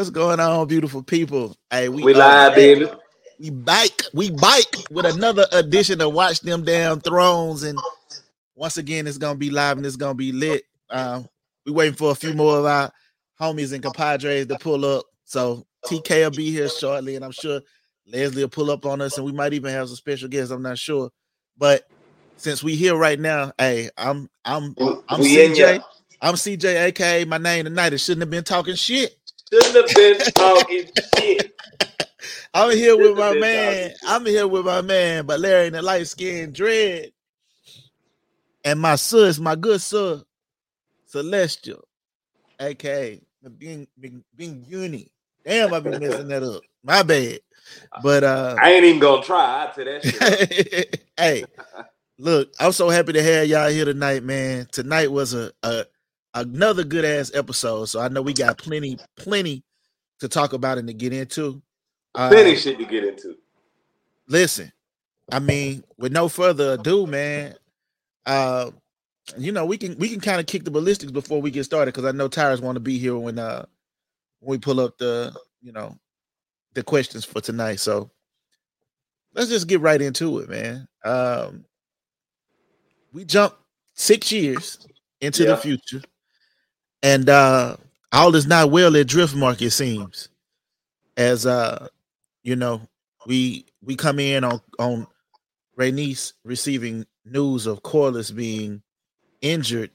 What's going on, beautiful people? Hey, we, we live, baby. We bike, we bike with another edition to watch them damn thrones. And once again, it's gonna be live and it's gonna be lit. Um, we waiting for a few more of our homies and compadres to pull up. So TK will be here shortly, and I'm sure Leslie will pull up on us, and we might even have some special guests. I'm not sure, but since we here right now, hey, I'm I'm I'm we CJ. I'm CJ, aka my name tonight. It shouldn't have been talking shit. Shouldn't have been talking shit. I'm here with my man. I'm here with my man, but Larry in the light skin dread. And my sis, my good sis, Celestial, aka being being uni. Damn, I've been messing that up. My bad. But uh I ain't even gonna try to that shit. hey, look, I'm so happy to have y'all here tonight, man. Tonight was a, a another good ass episode. So I know we got plenty, plenty to talk about and to get into. Plenty uh, shit to get into. Listen, I mean, with no further ado, man. Uh, you know, we can we can kind of kick the ballistics before we get started because I know Tyrus want to be here when uh when we pull up the you know the questions for tonight. So let's just get right into it, man. Um we jump six years into yeah. the future, and uh all is not well at Driftmark, it seems. As uh, you know, we we come in on on Rhaenys receiving news of Corlys being injured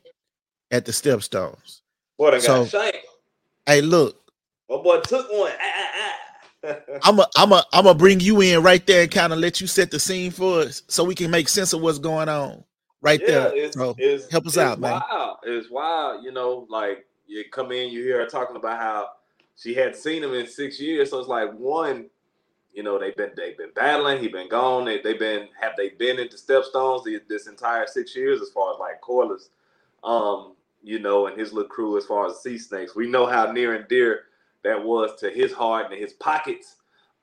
at the Stepstones. Boy, they so, got shanked. Hey, look. My boy took one. Ah, ah, ah. I'm a, I'm a, I'm gonna bring you in right there and kind of let you set the scene for us, so we can make sense of what's going on right yeah, there. It's, so it's, help us out, wild. man. It's wild, you know. Like you come in, you hear her talking about how she had seen him in six years. So it's like one, you know, they've been they've been battling. He been gone. They they've been have they been into stepstones this entire six years as far as like Corlys, um, you know, and his little crew as far as sea snakes. We know how near and dear that was to his heart and his pockets.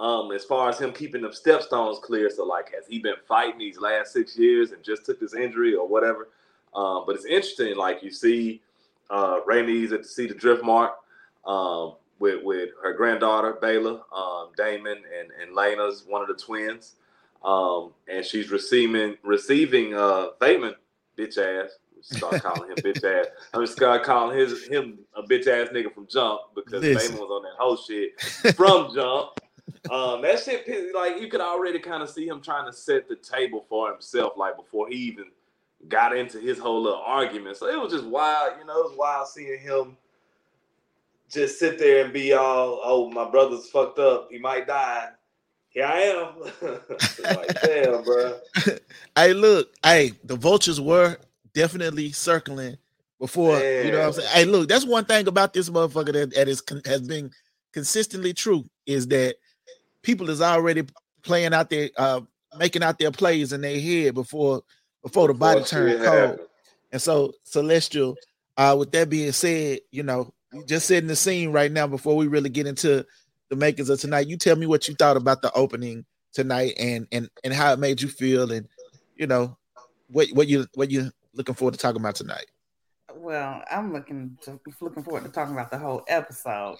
Um, as far as him keeping them stepstones clear, so like has he been fighting these last six years and just took this injury or whatever? Um, but it's interesting, like you see uh, Rhaenys at the Seat of Driftmark um, with with her granddaughter Baela, um, Daemon, and and Laena's one of the twins, um, and she's receiving receiving uh, Daemon bitch ass. Start calling him bitch ass. I'm just start calling his him a bitch ass nigga from Jump because Listen. Daemon was on that whole shit from Jump. Um, that shit, like you could already kind of see him trying to set the table for himself, like before he even got into his whole little argument. So it was just wild, you know, it was wild seeing him just sit there and be all, oh, my brother's fucked up. He might die. Here I am. like, damn, bro. hey, look, hey, the vultures were definitely circling before, damn. you know what I'm saying? Hey, look, that's one thing about this motherfucker that, that is, has been consistently true is that people is already playing out their, uh, making out their plays in their head before before the body turned cold. And so celestial. Uh, with that being said, you know, just setting the scene right now before we really get into the makings of tonight. You tell me what you thought about the opening tonight and and and how it made you feel, and you know what what you what you looking forward to talking about tonight. Well, I'm looking to looking forward to talking about the whole episode.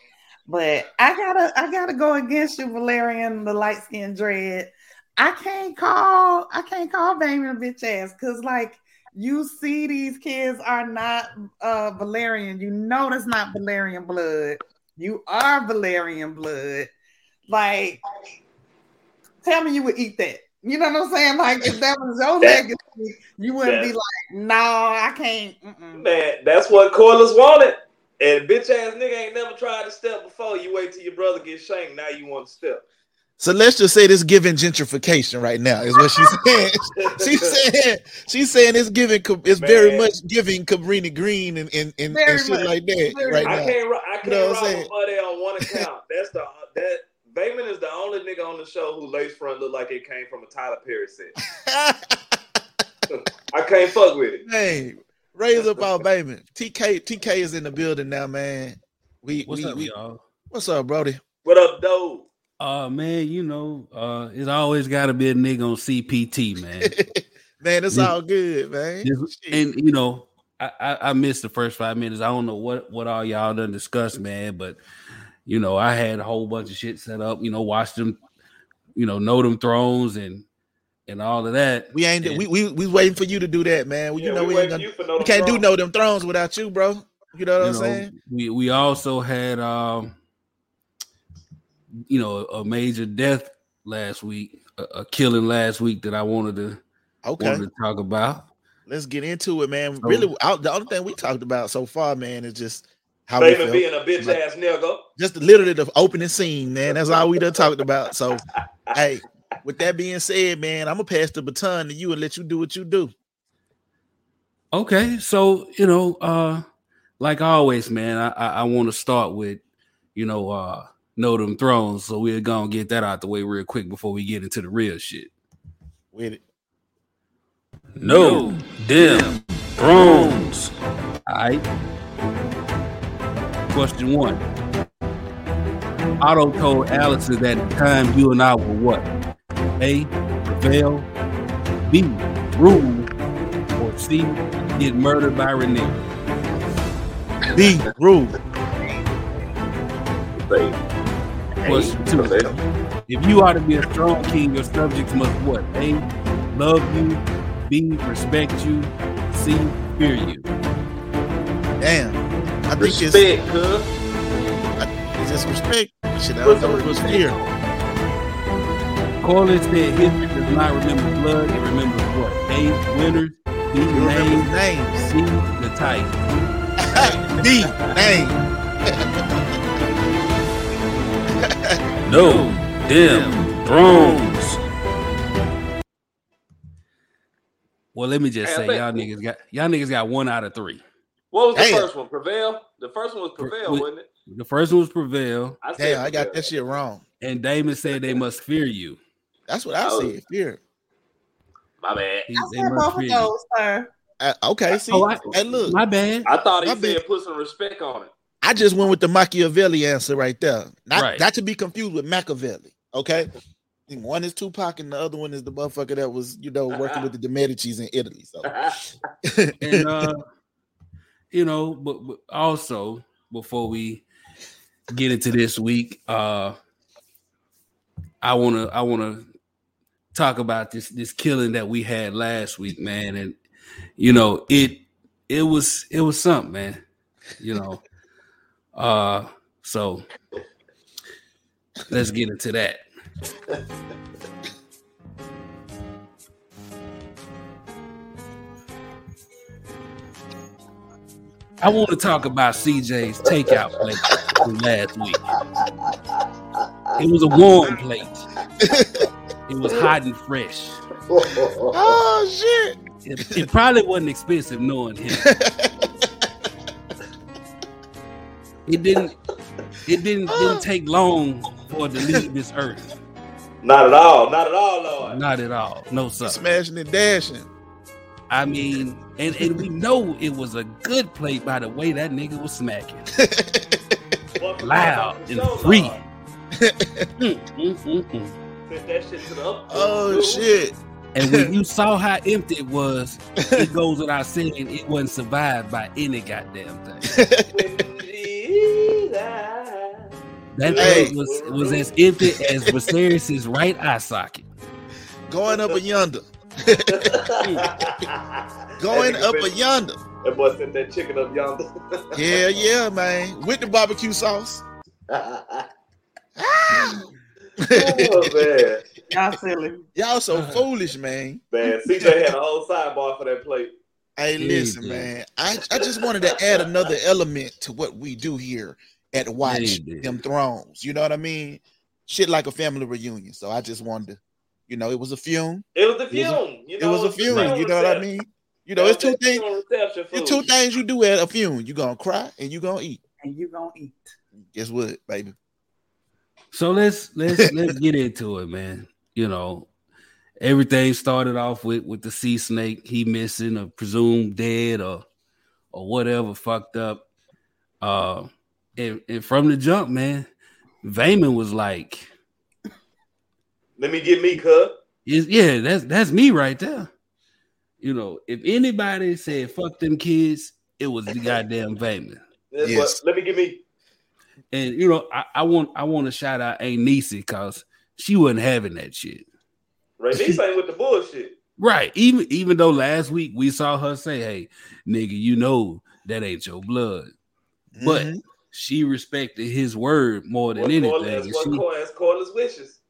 But I gotta I gotta go against you, Velaryon, the light skinned dread. I can't call I can't call Daemon bitch ass because like you see these kids are not uh Velaryon. You know that's not Velaryon blood. You are Velaryon blood. Like, tell me you would eat that. You know what I'm saying? Like, if that was your legacy, you wouldn't be like, no, I can't. Mm-mm. Man, that's what Corlys wanted. And bitch ass nigga ain't never tried to step before. You wait till your brother gets shanked. Now you want to step. So let's just say this giving gentrification right now is what she's saying. she's saying she's saying it's giving it's Man. very much giving Cabrini Green and and, and, and shit much. like that very right I now. Can't, I can't you know rob money on one account. That's the that Vaemond is the only nigga on the show who lace front look like it came from a Tyler Perry set. I can't fuck with it. Hey, raise up our Vaemond. TK TK is in the building now, man. We what's we, up, we, y'all? What's up, Brody? What up, though? Uh man, you know, uh it's always gotta be a nigga on CPT, man. man, it's all good, man. and you know, I, I, I missed the first five minutes. I don't know what what all y'all done discussed, man. But you know, I had a whole bunch of shit set up. You know, watched them. You know, know them thrones and and all of that. We ain't And- we we we waiting for you to do that, man. Well, you know we we, ain't gonna, for you for no we can't do no them thrones without you, bro. You know what you I'm know, saying? we we also had um you know a major death last week, a, a killing last week that I wanted to Okay, wanted to talk about. let's get into it, man. So- really, I, the only thing we talked about so far, man, is just how we Baby felt. being a bitch Like- ass nigga. Just literally the opening scene, man. That's all we done talked about. So, hey, with that being said, man, I'm gonna pass the baton to you and let you do what you do. Okay, so you know, uh, like always, man, I I, I want to start with you know uh know them thrones, so we're gonna get that out the way real quick before we get into the real shit. With it. No them thrones. All right. Question one. Otto told Alicent that at the time you and I were what? A. Prevail. B. Rule. Or C. Get murdered by Renee. B rule. Baby. Question two. If you are to be a strong king, your subjects must what? A. Love you. B. Respect you. C. Fear you. Damn. I think it's Respect, cuz. is this respect. Shit, I don't know if it was fear. Corley said history does not remember blood, it remembers what? A. Winners. B. You remember Names. his names. C. The type. B name. No. Them. Thrones. Well, let me just Hey, say, y'all niggas got y'all niggas got one out of three. What was the first one? Prevail? The first one was Prevail, Wait. wasn't it? The first one was Prevail, I said Damn, I got Prevail. that shit wrong. and Damon said they must fear you. That's what I Oh. said. Fear. My bad. He- I they said both of those, sir. Uh, okay, see, Oh, I- hey, look, My bad. I thought he My said bad. put some respect on it. I just went with the Machiavelli answer right there. Not Right. not to be confused with Makaveli. Okay, one is Tupac and the other one is the motherfucker that was you know working with the Medicis in Italy. So and uh you know but, but also before we get into this week uh i want to i want to talk about this this killing that we had last week man and you know it it was it was something man you know uh so let's get into that I want to talk about CJ's takeout plate from last week. It was a warm plate. It was hot and fresh. oh shit. It, it probably wasn't expensive knowing him. It didn't. It didn't didn't take long for it to leave this earth. Not at all. Not at all, Lord. Not at all. No sir. Smashing and dashing. I mean, and, and we know it was a good play by the way that nigga was smacking. Loud and free. Mm, mm, mm, mm. Send that shit to the up. Oh shit. And when you saw how empty it was, it goes without saying it wasn't survived by any goddamn thing. That Hey. was was as empty as Viserys' right eye socket. Going up a yonder. Going up a yonder. That boy sent that chicken up yonder. Yeah, yeah, man. With the barbecue sauce. oh man, Y'all silly. Y'all so foolish, man. man. CJ had a whole sidebar for that plate. Hey, listen, yeah. man. I, I just wanted to add another element to what we do here at Watch Yeah, yeah. Them Thrones. You know what I mean? Shit like a family reunion. So I just wanted to, you know, it was a fume. It was a It was a- fume. you It was a fume. You know what I mean? You know, it's two things. It's two things you do at a fume. You're gonna cry and you're gonna eat. And you're gonna eat. Guess what, baby? So let's let's let's get into it, man. You know, everything started off with with the sea snake. He missing or presumed dead or or whatever fucked up. Uh, and, and from the jump, man, Vaemond was like, Let me get me, cuz. is yeah, that's that's me right there. you know, if anybody said fuck them kids, it was the goddamn Vaemond. Yes. what- let me give me. And you know, I, I want I want to shout out Aunt Niecy because she wasn't having that shit. Rhaenys ain't with the bullshit. Right. Even even though last week we saw her say, Hey, nigga, you know that ain't your blood. But Mhm. she respected his word more than What anything. Cor- and That's what she- Cor- that's wishes.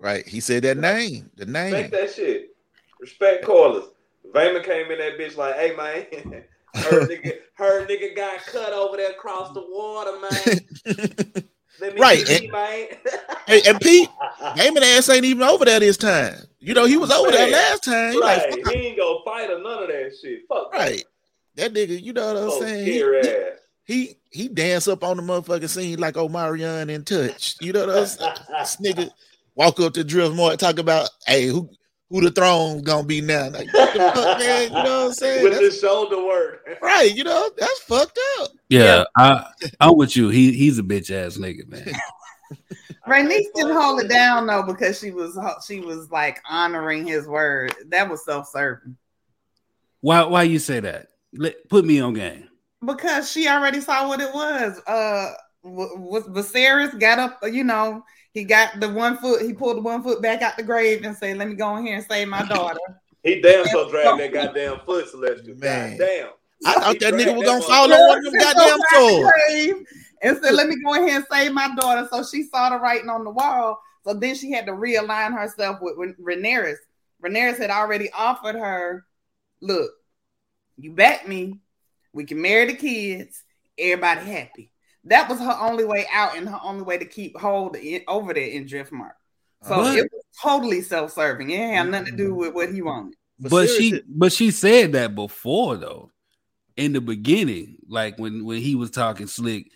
right, he said that name, the name. Respect that shit. Respect Corlys. Vaemond came in that bitch like, hey man, her nigga, her nigga got cut over there across the water, man. Let me Right, man. Hey, and Pete, Heyman ass ain't even over there this time. You know, he was over there last time. He like, right, he ain't gonna fight or none of that shit. Fuck right. That nigga, you know what I'm Oh, saying? He, he, ass. he he dance up on the motherfucking scene like Omarion in touch. You know what I'm saying? This nigga walk up to Drill Moore talk about, hey, who who the throne gonna be now? Like, what the fuck, man? You know what I'm saying? With That's- the shoulder work. right, you know, that's fucked up. yeah, I I'm with you. He he's a bitch ass nigga, man. Rhaenys didn't hold it down though because she was she was like honoring his word. That was self serving Why why you say that? Let, put me on game. because she already saw what it was. Uh, w- was Viserys got up? You know, he got the one foot. He pulled the one foot back out the grave and said, "Let me go in here and save my daughter." He damn so dragged that goddamn foot, Celestial. Man. God damn. I thought that nigga was gonna that fall on one of them goddamn swords. and said, "Let me go in here and save my daughter." So she saw the writing on the wall. So then she had to realign herself with Ren- Rhaenyra. Rhaenyra had already offered her, "Look, you back me, we can marry the kids, everybody happy." That was her only way out and her only way to keep hold in, over there in Driftmark. So But- it was totally self-serving. It had nothing to do mm-hmm. with what he wanted. But she but she said that before though. In the beginning, like when when he was talking slick,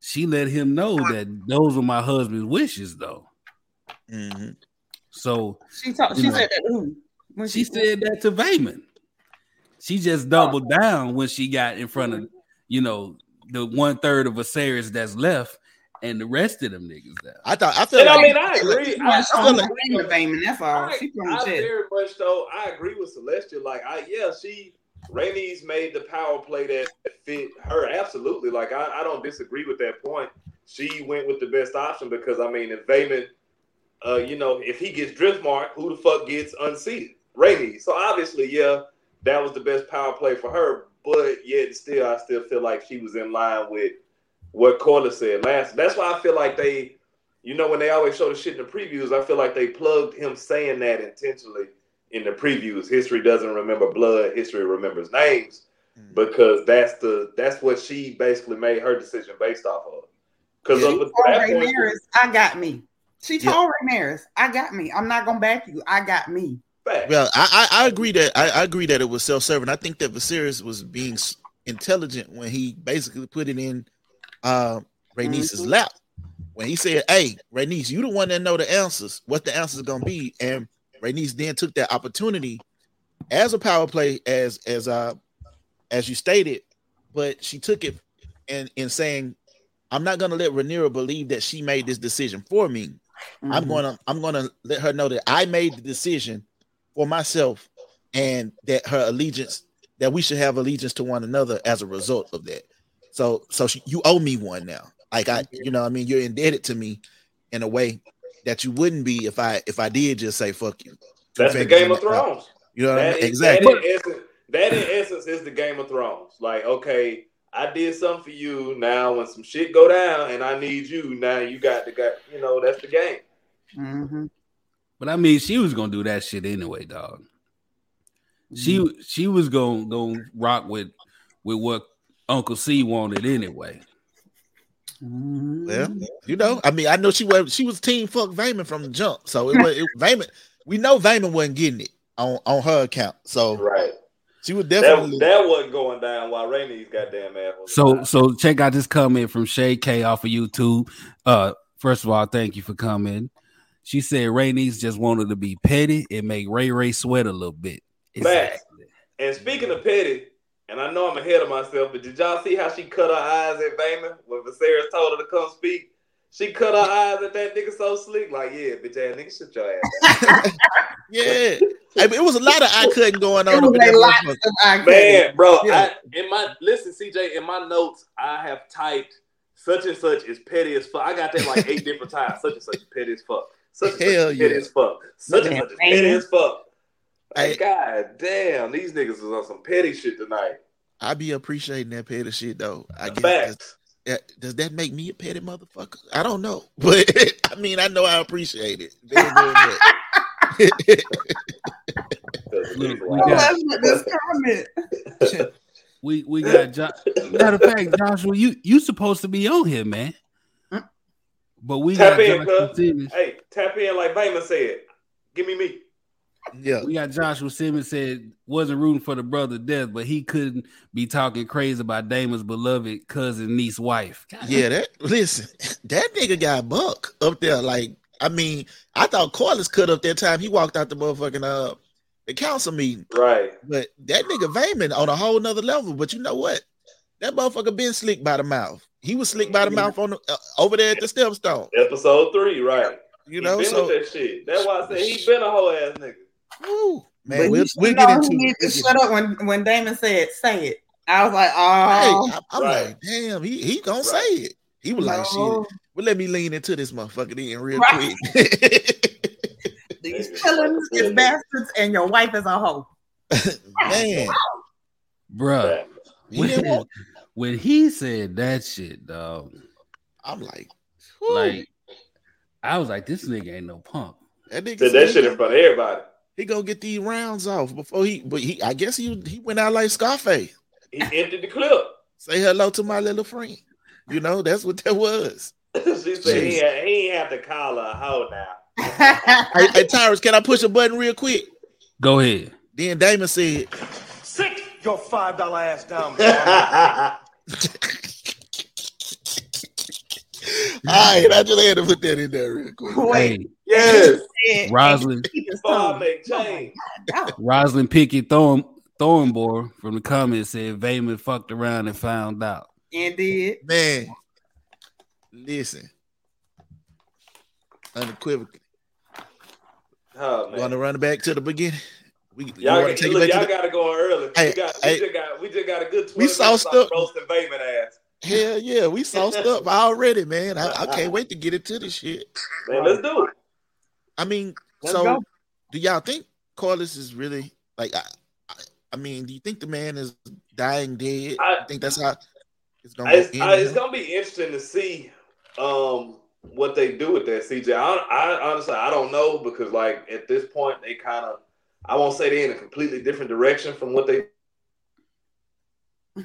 she let him know uh-huh. that those were my husband's wishes though. Mm-hmm. So She talked. She know. said that. Ooh, when she said that to Vaemond. She just oh. doubled down when she got in front of, mm-hmm. you know, the one third of Viserys that's left and the rest of them niggas there. I thought I feel And I mean, I agree. I, She feel was like- bring the Vaemond. That's all. I, She the I shit. very much though. I agree with Celestia. Like, I yeah, she Rhaenys made the power play that fit her absolutely. Like, I, I don't disagree with that point. She went with the best option because I mean, if Vaemond, uh, you know, if he gets Driftmark, who the fuck gets unseated? Rainey. So obviously, yeah, that was the best power play for her. But yet, still, I still feel like she was in line with what Corlys said last. That's why I feel like they you know, when they always show the shit in the previews, I feel like they plugged him saying that intentionally in the previews. History doesn't remember blood, history remembers names, Mm. because that's the that's what she basically made her decision based off of. Because Yeah. up She to told that point, Ramirez, I got me. She Yeah. told Ramirez, I got me. I'm not gonna back you. I got me. Fact. Well, I, I, I agree that I, I agree that it was self-serving. I think that Viserys was being intelligent when he basically put it in uh, Rhaenys's Mhm. lap. When he said, "Hey, Rhaenys, you the one that know the answers. What the answers gonna be?" And Rhaenys then took that opportunity as a power play, as as uh as you stated, but she took it and in saying, "I'm not gonna let Rhaenyra believe that she made this decision for me. I'm Mhm. gonna I'm gonna let her know that I made the decision for myself and that her allegiance that we should have allegiance to one another as a result of that. So so she, you owe me one now. Like I you know what I mean you're indebted to me in a way that you wouldn't be if I if I did just say fuck you. That's the Game of the air. Thrones. You know what I mean? is- Exactly. That in, essence, that in essence is the Game of Thrones. Like, okay, I did something for you. Now, when some shit go down and I need you, now you got the guy. You know, that's the game. Mhm. But I mean, she was gonna do that shit anyway, dog. She Mm-hmm. she was gonna go rock with with what Uncle C wanted anyway. Mhm. Well, you know, I mean, I know she was she was team fuck Vaemond from the jump. So it was it, Vaemond. We know Vaemond wasn't getting it on on her account. So Right. she was definitely that wasn't going down while Rhaenys goddamn ass was So alive. so check out this comment from Shay K off of YouTube. Uh first of all, thank you for coming. She said Rhaenys just wanted to be petty and make Ray Ray sweat a little bit. Facts. And speaking of petty, and I know I'm ahead of myself, but did y'all see how she cut her eyes at Vaemond when Viserys told her to come speak? She cut her eyes at that nigga so slick, like, yeah, bitch ass nigga, shut your ass. yeah. I mean, it was a lot of eye cutting going It on. was up a lot of eye. Man, bro, Yeah. I, in my listen, CJ, in my notes, I have typed such and such is petty as fuck. I got that like eight different times. Such and such is petty as fuck. Such and such Hell is petty yeah. as fuck. Such and such is petty as fuck. Hey. Like, God damn, these niggas was on some petty shit tonight. I be appreciating that petty shit though. I guess. Does, Facts. that- does that make me a petty motherfucker? I don't know, but I mean, I know I appreciate it. Very, very much. Look, we got- that's what this comment. We we got jo- matter of fact, Joshua, you you supposed to be on here, man. But we Tap got in, Joshua. Simmons. Hey, tap in like Vaemond said. Give me me. yeah, We got Joshua Simmons said wasn't rooting for the brother death, but he couldn't be talking crazy about Daemon's beloved cousin niece wife. yeah. That listen, that nigga got buck up there. Like, I mean, I thought Corlys cut up that time he walked out the motherfucking uh the council meeting, Right. but that nigga Vaemond on a whole nother level. But you know what? That motherfucker been slick by the mouth. He was slick by the mouth on the, uh, over there at the stepstone. Episode three, right. You he know, been so with that shit. That's why I said he been a whole ass nigga. woo, But man, we'll, you we'll get into it. to We'll shut up when when Daemon said say it. I was like, Hey, oh, I- I'm Right. like, damn, he he gonna Right. say it. He was like, shit. no, Well, let me lean into this motherfucker then real Right. quick. these killings is bastards, and your wife is a hoe. Man, Bruh. Facts. he When, want. when he said that shit, dog, I'm like, whew, like I was like, this nigga ain't no punk. that nigga Said said that shit in front of everybody. he gonna get these rounds off before he. But he, I guess he he went out like Scarface. He emptied the clip. Say hello to my little friend. You know, that's what that was. she said he, had, he ain't have to call her a hoe now. hey, hey, Tyrus, can I push a button real quick? Go ahead. Then Daemon said, Sit your five dollar ass down. "All right, I just had to put that in there real quick." Wait, Hey, yes. and- Roslyn, and keep his Before I tongue. make change. Oh, Roslyn Pickett Thorn Thornborough from the comments said Vaemond fucked around and found out. And did Man, listen, unequivocally. Oh, man. want to run it back to the beginning? We, you Y'all, want get, to take look, y'all got to go on early. Hey, we, got, hey. we, just got, we just got a good 20 We saw minutes on stuff- roasting Vaemond ass. Hell yeah, we sauced up already, man. I, I can't wait to get into this shit. Man, let's do it. I mean, Let's so go. do y'all think Corlys is really like? I, I, I mean, do you think the man is dying dead? I- I think that's how it's gonna It's, end I, it's gonna be interesting to see um, what they do with that CJ. I, I honestly I don't know because like at this point they kind of I won't say they're in a completely different direction from what they.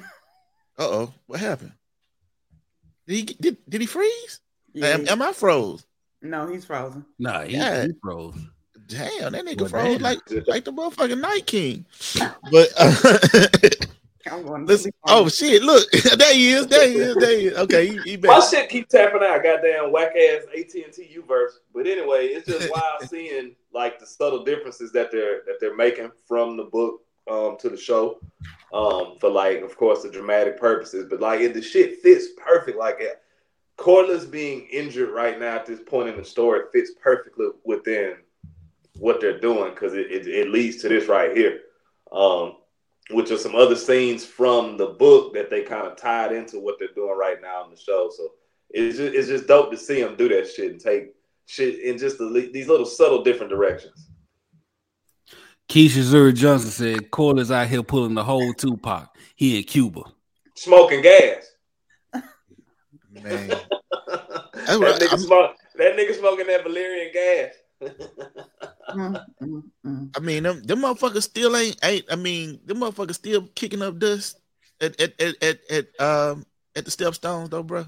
Uh oh, what happened? Did he did, did he freeze? Yeah. Am, am I froze? no, he's frozen. Nah, he, Yeah. he froze. Damn, that nigga Well, froze damn. like like the motherfucking Night King. But uh, I'm going to listen, sleep oh shit, look, there he is, there he is, there he is. Okay, he, he My shit keep tapping out, goddamn whack ass AT and T U verse. But anyway, it's just wild seeing like the subtle differences that they're that they're making from the book um, to the show. Um, for like, of course, the dramatic purposes, but like, it, the shit fits perfect. Like, it, Corlys being injured right now at this point in the story fits perfectly within what they're doing because it, it, it leads to this right here, um, which are some other scenes from the book that they kind of tied into what they're doing right now on the show. So it's just, it's just dope to see them do that shit and take shit in just the, these little subtle different directions. Keisha Zuri Johnson said Corlys out here pulling the whole Tupac. He in Cuba. Smoking gas. Man, that, nigga smoke, that nigga smoking that Velaryon gas. Mm, mm, mm. I mean, them, them motherfuckers still ain't ain't. I mean, them motherfuckers still kicking up dust at at at at, at um at the stepstones though, bro.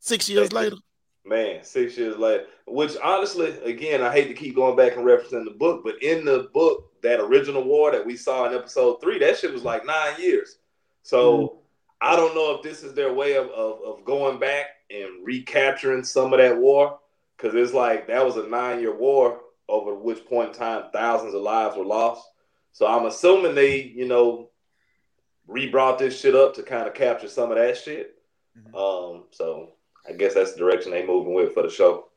Six years later. Man, six years later. Which honestly, again, I hate to keep going back and referencing the book, but in the book, that original war that we saw in episode three, that shit was like nine years. So I don't know if this is their way of, of, of going back and recapturing some of that war. Cause it's like that was a nine year war over which point in time thousands of lives were lost. So I'm assuming they, you know, re-brought this shit up to kind of capture some of that shit. Mhm. Um, so I guess that's the direction they moving with for the show.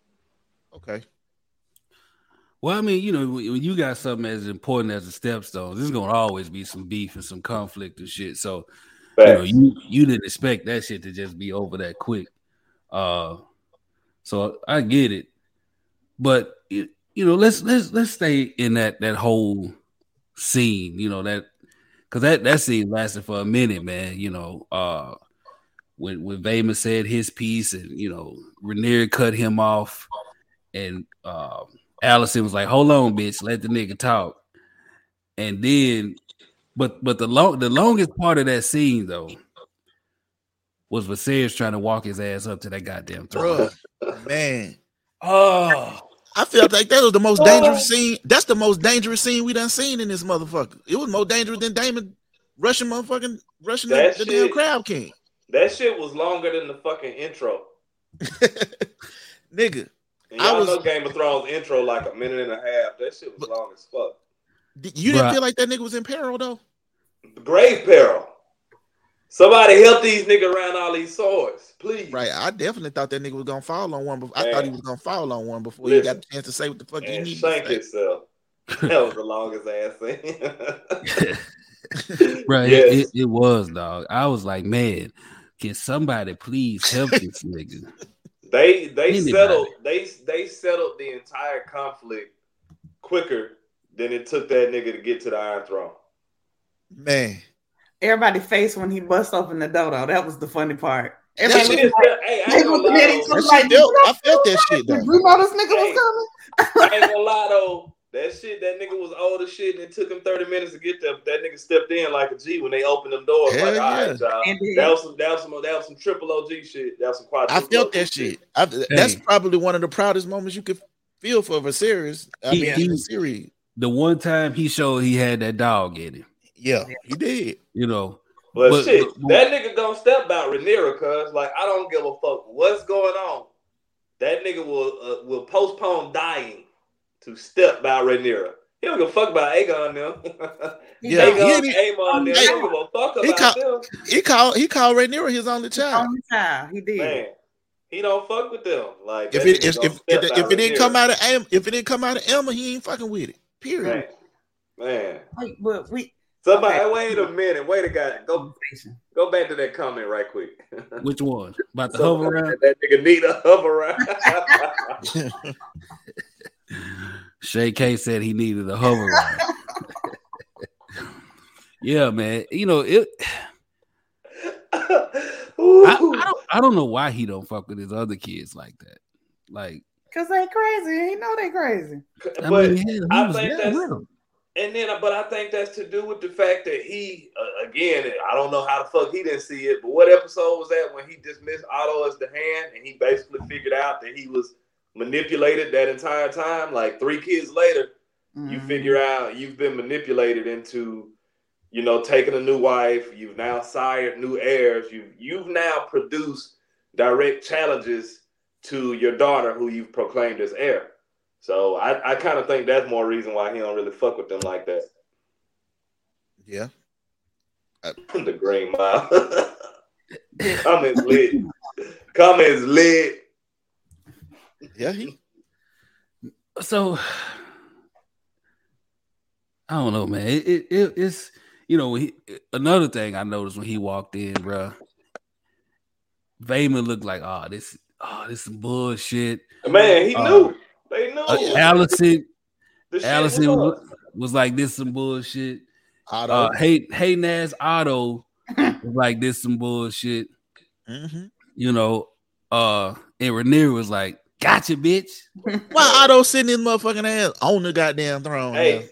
Okay. Well, I mean, you know, when you got something as important as the stepstones, there's gonna always be some beef and some conflict and shit. So, you know, you you didn't expect that shit to just be over that quick. Uh, so I get it, but you know, let's let's let's stay in that that whole scene. You know that because that that scene lasted for a minute, man. You know, uh, when when Vaemond said his piece, and you know, Renier cut him off, and um, Alicent was like, "Hold on, bitch, let the nigga talk." And then, but but the long the longest part of that scene though was Viserys trying to walk his ass up to that goddamn throne. Bruh, man. Oh, I felt like that was the most dangerous oh. scene. That's the most dangerous scene we done seen in this motherfucker. It was more dangerous than Daemon rushing motherfucking rushing the, That the damn shit- crowd king. That shit was longer than the fucking intro. Nigga, And I y'all was- know Game of Thrones intro like a minute and a half. That shit was But- long as fuck. you didn't Bruh. feel like that nigga was in peril though? Grave peril. Somebody help these niggas around all these swords, please. Right. I definitely thought that nigga was gonna fall on one. Before, I thought he was gonna fall on one before he got Listen. a chance to say what the fuck he And needed shank to say. itself. That was the longest ass scene. bro, it- Yes. it, it was dog. I was like, man, can somebody please help this nigga? They they Anybody. settled they they settled the entire conflict quicker than it took that nigga to get to the Iron Throne. Man. Everybody face when he bust open the dodo. That was the funny part. That shit- was like, hey, I they ain't gonna looking at each other like, shit felt, I felt that shit Did though. you know this nigga Hey. was I ain't gonna lie though. That shit, that nigga was old as shit, and it took him 30 minutes to get there. But that nigga stepped in like a G when they opened them doors. Hell like, all yeah. right, y'all. That was some, that was some, that was some triple OG shit. That was some I felt that shit. I, That's Hey. probably one of the proudest moments you could feel for Viserys. I He- mean, he- in series. The one time he showed he had that dog in him, Yeah, he did. you know. But, But- shit, but- that nigga gonna step about Rhaenyra, cuz like I don't give a fuck what's going on. That nigga will uh, will postpone dying to step by Rhaenyra. He don't give a fuck about Aegon now. Yeah, he Aegon, ain't e- Aemon, them, he don't give a fuck he about call- them. He called he called Rhaenyra his only child. Only child. He did. Man, he don't fuck with them. Like If it if, if, if, if it didn't come out of Em, if it didn't come out of Aemma, he ain't fucking with it. Period. man, man. Wait, but we Somebody, Okay. wait a minute, wait a guy, go go back to that comment right quick. Which one? About the So, hover around? That nigga need a hover around. Shay K said he needed a hover around. yeah, man. You know, it I, I don't I don't know why he don't fuck with his other kids like that. Like Cause they crazy. He know they crazy. I but mean, hell, he I was think there that's- with him. And then, but I think that's to do with the fact that he, uh, again, I don't know how the fuck he didn't see it, but what episode was that when he dismissed Otto as the hand and he basically figured out that he was manipulated that entire time? Like three kids later, you Mhm. figure out you've been manipulated into, you know, taking a new wife. You've now sired new heirs. You you've now produced direct challenges to your daughter, who you've proclaimed as heir. So I, I kind of think that's more reason why he don't really fuck with them like that. Yeah. I, the Green Mile. Comments lit. Comments lit. Yeah, he So I don't know, man. It, it, it- it's you know he, another thing I noticed when he walked in, bro. Vaemond looked like, oh, this, oh, this some bullshit. Man, he Uh, knew. They knew. Uh, Alicent, The Alicent was was, like, this some bullshit. Otto. Uh, hey, hey, Nas Otto was like, this some bullshit. Mhm. You know, uh, and Rhaenyra was like, gotcha, bitch. Why Otto sitting in his motherfucking ass on the goddamn throne Hey,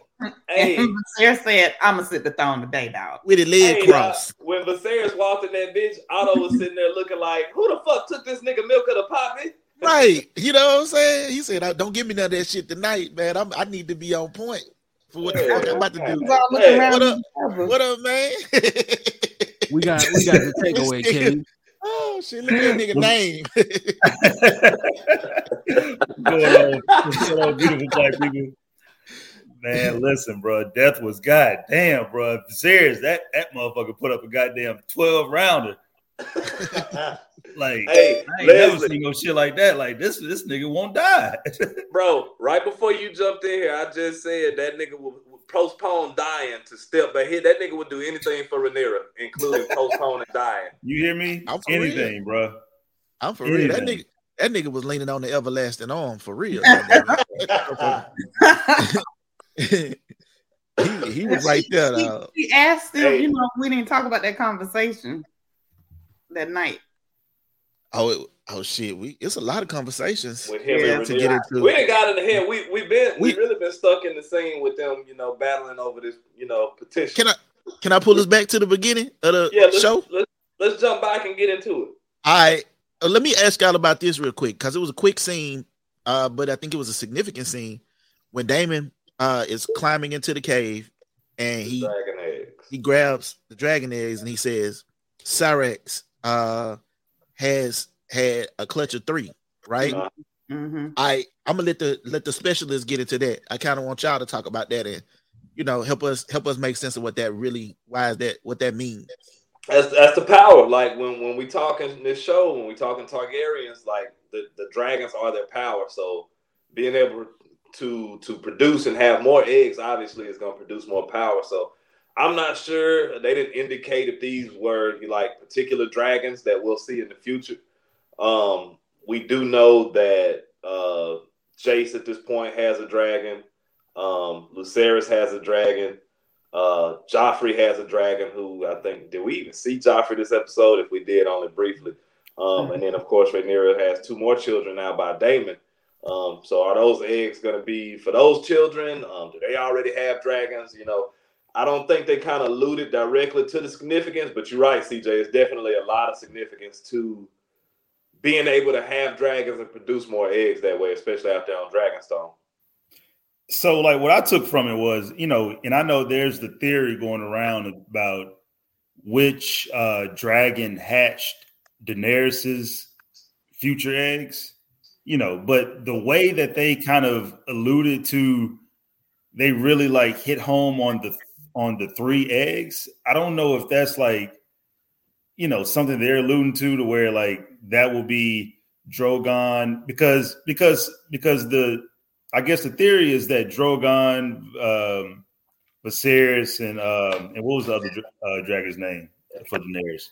hey, And Sarah said, "I'm gonna sit the throne today, dog." with his leg hey, crossed? uh, when Viserys walked in that bitch, Otto was sitting there looking like, who the fuck took this nigga milk of the poppy? Right. You know what I'm saying? He said, "Uh, Don't give me none of that shit tonight, man. I'm, I need to be on point for what the fuck I'm about to do. He's all looking Hey, what up? What up, man? We got we got the takeaway, This nigga- Kenny. Oh shit, look at that nigga name. going on, what's going on, beautiful black people. Man, listen, bro. Death was goddamn, bro. Serious, that that motherfucker put up a goddamn twelve rounder. Like Hey, I ain't never seen no shit like that. Like this, this nigga won't die. Bro, right before you jumped in here, I just said that nigga would, would postpone dying to step back here. That nigga would do anything for Rhaenyra, including postponing dying. you hear me? I'm for real. Anything, bro. I'm for real. That nigga, that nigga was leaning on the everlasting arm for real. he, he was right there. He, he asked him, Hey. you know, we didn't talk about that conversation that night. Oh, oh shit. We it's a lot of conversations With him Yeah, to get into. We ain't got in the head. We we been we We- really been stuck in the scene with them, you know, battling over this, you know, petition. Can I can I pull us back to the beginning of the yeah, let's, show? let's let's jump back and get into it. I uh, let me ask y'all about this real quick because it was a quick scene, uh, but I think it was a significant scene when Daemon uh is climbing into the cave and he he grabs the dragon eggs and he says, Syrax uh has had a clutch of three, right? Uh, hmm I I'm gonna let the let the specialists get into that. I kind of want y'all to talk about that and you know help us help us make sense of what that really why is that what that means. That's that's the power. Like when when we talk in this show, when we talking Targaryens, like the, the dragons are their power. So being able to to produce and have more eggs obviously is going to produce more power. So I'm not sure they didn't indicate if these were like particular dragons that we'll see in the future. Um, we do know that uh, Jace at this point has a dragon. Um, Lucerys has a dragon. Uh, Joffrey has a dragon who I think did we even see Joffrey this episode? If we did, only briefly. Um, and then of course Rhaenyra has two more children now by Daemon. Um, so are those eggs going to be for those children? Um, do they already have dragons? You know, I don't think they kind of alluded directly to the significance, but you're right, CJ. It's definitely a lot of significance to being able to have dragons and produce more eggs that way, especially out there on Dragonstone. So, like, what I took from it was, you know, and I know there's the theory going around about which uh, dragon hatched Daenerys's future eggs, you know, but the way that they kind of alluded to, they really like hit home on the on the three eggs. I don't know if that's like, you know, something they're alluding to, to where like that will be Drogon because because because the I guess the theory is that Drogon, um, Viserys, and um, and what was the other uh, dragon's name for Daenerys?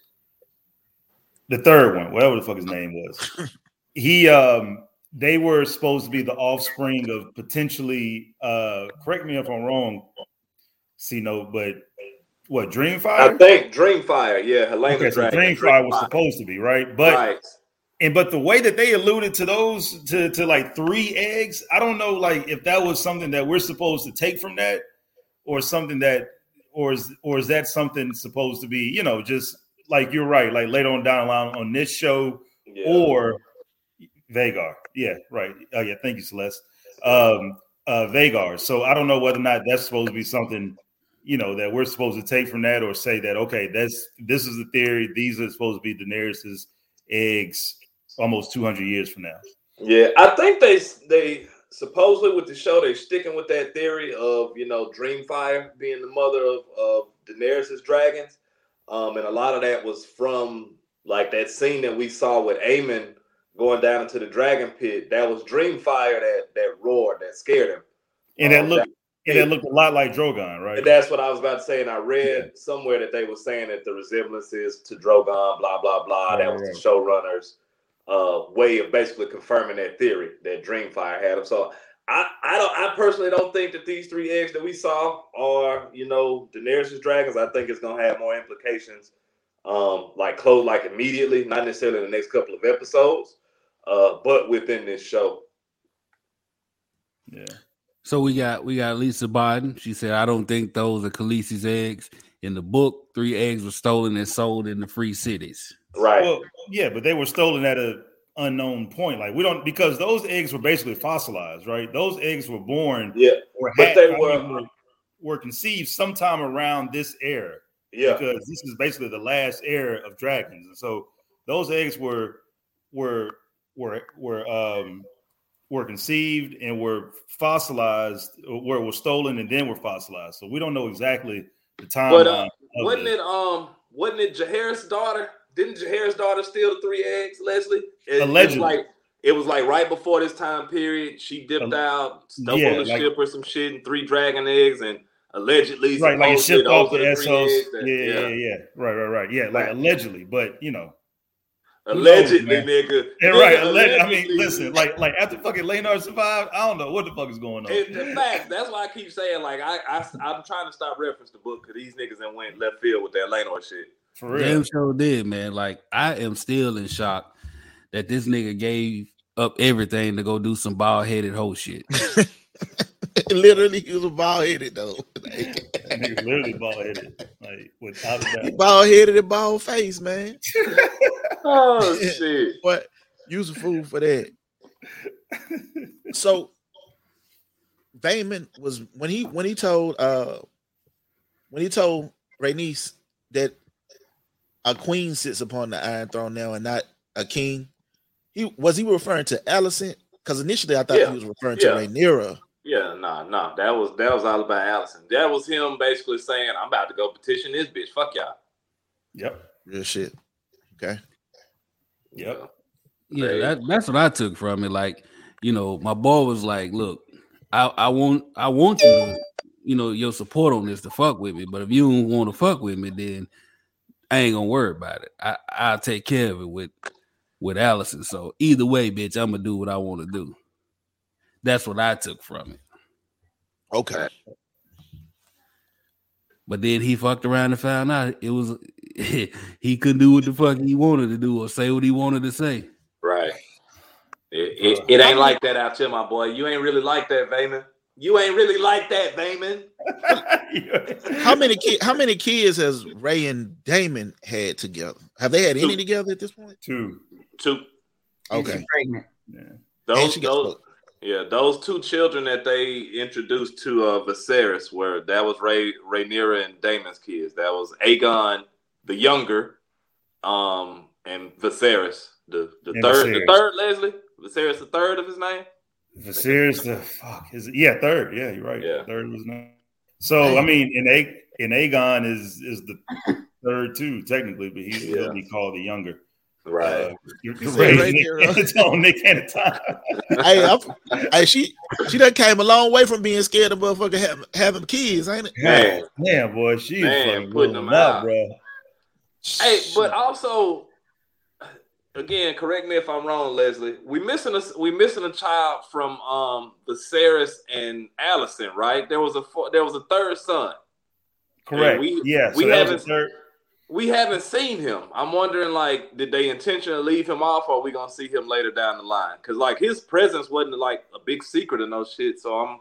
The third one, whatever the fuck his name was. He, um, they were supposed to be the offspring of potentially. Uh, correct me if I'm wrong, no, but what Dreamfire? I think Dreamfire, yeah, Helena Okay, so Dragon. Dreamfire was supposed to be right, but right. and but the way that they alluded to those to to like three eggs, I don't know like if that was something that we're supposed to take from that, or something that, or is or is that something supposed to be you know just like you're right like later on down the line on this show Yeah. or Vhagar, yeah right, oh yeah, thank you Celeste, um, uh Vhagar. So I don't know whether or not that's supposed to be something you know that we're supposed to take from that or say that okay that's this is the theory these are supposed to be Daenerys's eggs almost 200 years from now. Yeah, I think they they supposedly with the show they're sticking with that theory of you know Dreamfire being the mother of of Daenerys's dragons, um, and a lot of that was from like that scene that we saw with Aemon going down into the dragon pit. That was Dreamfire that that roared that scared him. And that Um, looked and that looked a lot like Drogon, right? And that's what I was about to say. And I read somewhere that they were saying that the resemblance is to Drogon, blah, blah, blah. that was Right, the showrunners' uh, way of basically confirming that theory that Dreamfire had him. So I, I don't I personally don't think that these three eggs that we saw are, you know, Daenerys' dragons. I think it's gonna have more implications. Um, like close like immediately, not necessarily in the next couple of episodes, uh, but within this show. yeah. So we got we got Lisa Biden. She said, "I don't think those are Khaleesi's eggs." In the book, three eggs were stolen and sold in the free cities. Right. Well, yeah, but they were stolen at a unknown point. Like we don't because those eggs were basically fossilized, right? Those eggs were born yeah. or But they were- mean, were were conceived sometime around this era. Yeah. because this is basically the last era of dragons. And so those eggs were were were were um were conceived and were fossilized, were were stolen and then were fossilized. So we don't know exactly the timeline. But, uh, Wasn't this. it um wasn't it Jaehaerys' daughter didn't Jahair's daughter steal the three eggs, Leslie? It, Allegedly. It was like it was like right before this time period. She dipped out, stuck yeah, on the like- ship or some shit, and three dragon eggs, and allegedly, right, like it shipped off the SOs. eggs Yeah, yeah, yeah. Right, right, right. Yeah, like Right. allegedly, but you know, Allegedly, man? nigga. yeah, Nigga, right. Alleg- I mean, listen, like, like after fucking Laenor survived, I don't know what the fuck is going on. It, the fact that's why I keep saying like I, I I'm trying to stop reference the book because these niggas and went left field with that Laenor shit. For real. Damn sure did, man. Like I am still in shock that this nigga gave up everything to go do some bald headed whole shit. Literally, he was a bald headed though. That nigga literally bald headed, like without a doubt. bald headed and bald face, man. Oh shit! What? Use a fool for that. So Vaemond was when he when he told uh when he told Rhaenys that a queen sits upon the Iron Throne now and not a king. He was he referring to Alicent? Because initially I thought Yeah. he was referring Yeah. to Rhaenyra. Yeah, nah, nah. That was that was all about Alicent. That was him basically saying, "I'm about to go petition this bitch. Fuck y'all." Yep. Real shit. Okay. Yep. Yeah, that, that's what I took from it. Like, you know, my boy was like, "Look, I, I want I want you to, you know, your support on this to fuck with me. But if you don't want to fuck with me, then I ain't gonna worry about it. I I'll take care of it with with Alicent. So either way, bitch, I'm gonna do what I want to do. That's what I took from it. Okay. But then he fucked around and found out it was he couldn't do what the fuck he wanted to do or say what he wanted to say. Right. It, it, uh, it ain't like that out here, my boy. You ain't really like that, Vaemond. You ain't really like that, Vaemond. How many ki- how many kids has Ray and Daemon had together? Have they had any together at this point? Two. Two. Okay. pregnant. Yeah. And Those, she got those, spoke. Yeah, those two children that they introduced to uh, Viserys were that was Ray Rhaenyra and Daemon's kids. That was Aegon the younger, um, and Viserys the the And third, Viserys. the third Leslie Viserys the third of his name. Viserys, the fuck is it? Yeah, third. Yeah, you're right. Yeah. Third was not. So I mean, in A in Aegon is is the third too technically, but he's Yeah. will be called the younger. Right. Uh, you're You said right. right Nick, there, huh? it's on Nick and time. hey, I'm, hey, she she done came a long way from being scared of motherfucker having, having kids, ain't it? Man. man, boy, she is Man, fucking putting putting them them out, out. bro. Hey, but also, again, correct me if I'm wrong, Leslie. We missing a we missing a child from um Viserys and Alicent, right? There was a fo- there was a third son. Correct. we- yeah, so we that was haven't- third. We haven't seen him. I'm wondering, like, did they intentionally leave him off, or are we gonna see him later down the line? Because like his presence wasn't like a big secret or no shit. So I'm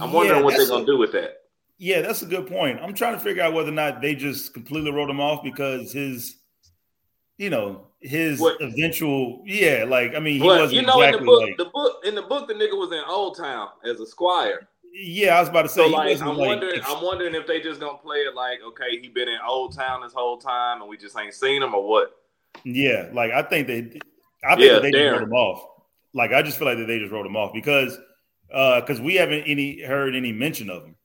I'm wondering Yeah, what they're gonna a- do with that. Yeah, that's a good point. I'm trying to figure out whether or not they just completely wrote him off because his, you know, his What- eventual, yeah, like I mean, he But wasn't you know, exactly in the book, like, the book in the book, the nigga was in Old Town as a squire. Yeah, I was about to say, So like, I'm like, wondering, I'm wondering if they just gonna play it like, okay, he been in Old Town this whole time, and we just ain't seen him, or what? yeah, like I think they, I think Yeah, that they just Darren. wrote him off. Like I just feel like that they just wrote him off because, uh, because we haven't any heard any mention of him.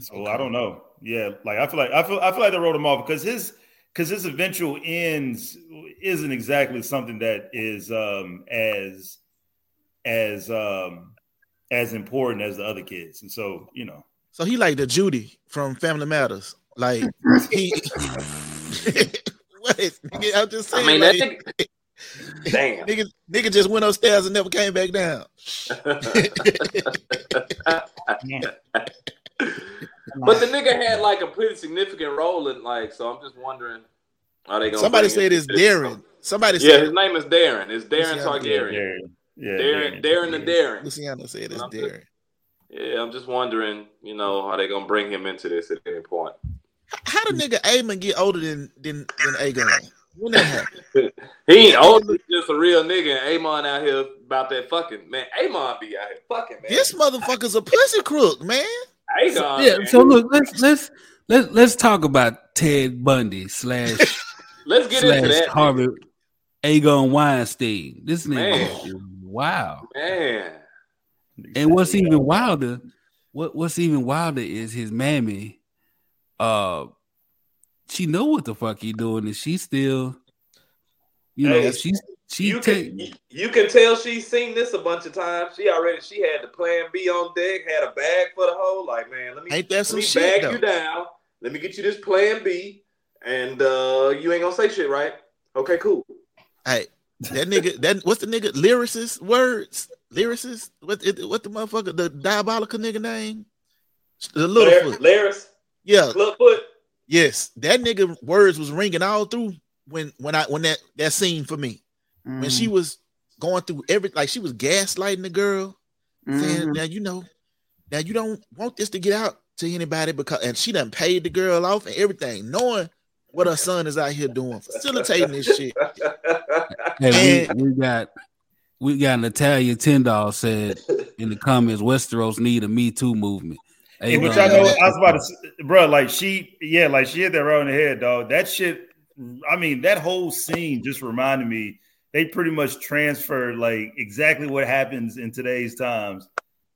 So I don't know. Yeah, like I feel like I feel I feel like they wrote him off because his because his eventual ends isn't exactly something that is um as as um as important as the other kids, and so you know. So he like the Judy from Family Matters. Like he what? Nigga, I'm just saying. I mean, like, that nigga, damn. nigga, nigga just went upstairs and never came back down. but the nigga had like a pretty significant role in like, so I'm just wondering, are they gonna? Somebody bring said him it's this? Darren. Somebody Yeah, said his name is Darren. It's Darren Yeah, Targaryen. Darren. Yeah, Darren, Darren the Darren. Luciana said it's I'm Darren. Yeah, I'm just wondering, you know, are they gonna bring him into this at any point? How did nigga Aemond get older than than than Aegon? When that happened? He ain't old, he's just a real nigga. And Aemond out here about that fucking man. Aemond be out here fucking man. This motherfucker's a pussy crook, man. Aegon, yeah. man. So look, let's let's let's let's talk about Ted Bundy slash let's get into slash that. Harvey Aegon Weinstein. This nigga Man. is wow. Man, And what's even wilder, what what's even wilder is his mammy, uh, she know what the fuck he doing, and she still, you know, Hey, she's she you take can you can tell she's seen this a bunch of times. She already she had the plan B on deck, had a bag for the whole. Like, man, let me Ain't that let some me shit bag though? you down. Let me get you this plan B, and uh you ain't gonna say shit, right? Okay, cool. Hey, that nigga, that what's the nigga lyricist words? Lyricist? What it, what the motherfucker, the diabolical nigga name? The little Lar- foot. Larys, Yeah, Clubfoot. yes. That nigga words was ringing all through when when I when that that scene for me. When Mm. she was going through every like she was gaslighting the girl, saying, Mhm. Now you know, now you don't want this to get out to anybody because and she done paid the girl off and everything, knowing what her son is out here doing, facilitating this shit. Hey, And- we, we got we got Natalia Tyndall said in the comments, Westeros need a Me Too movement. Hey, Hey, but no, know, I was about to, say, bro. Like she, yeah, like she hit that right on the head, dog. That shit. I mean, that whole scene just reminded me. They pretty much transferred like exactly what happens in today's times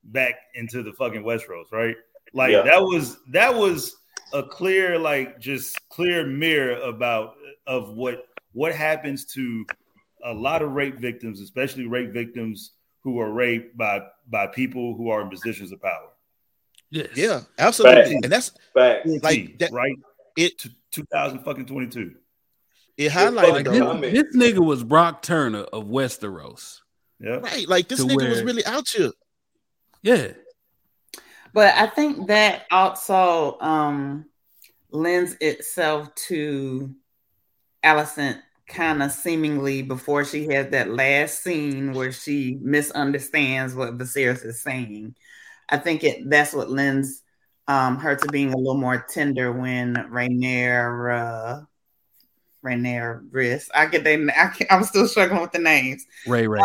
back into the fucking Westeros, right? Like Yeah. that was that was a clear, like just clear mirror about of what what happens to a lot of rape victims, especially rape victims who are raped by by people who are in positions of power. yes. Yeah, absolutely. Facts. And that's Facts. Like that- right? it T- 2000 fucking 22. it highlighted Like this, this nigga was Brock Turner of Westeros. Yeah. Right, like this To nigga was really out here. Yeah. But I think that also um, lends itself to Alicent kind of seemingly before she has that last scene where she misunderstands what Viserys is saying. I think it that's what lends um, her to being a little more tender when Rainier uh, Rainier Riss. I get they. I am still struggling with the names. Ray Ray.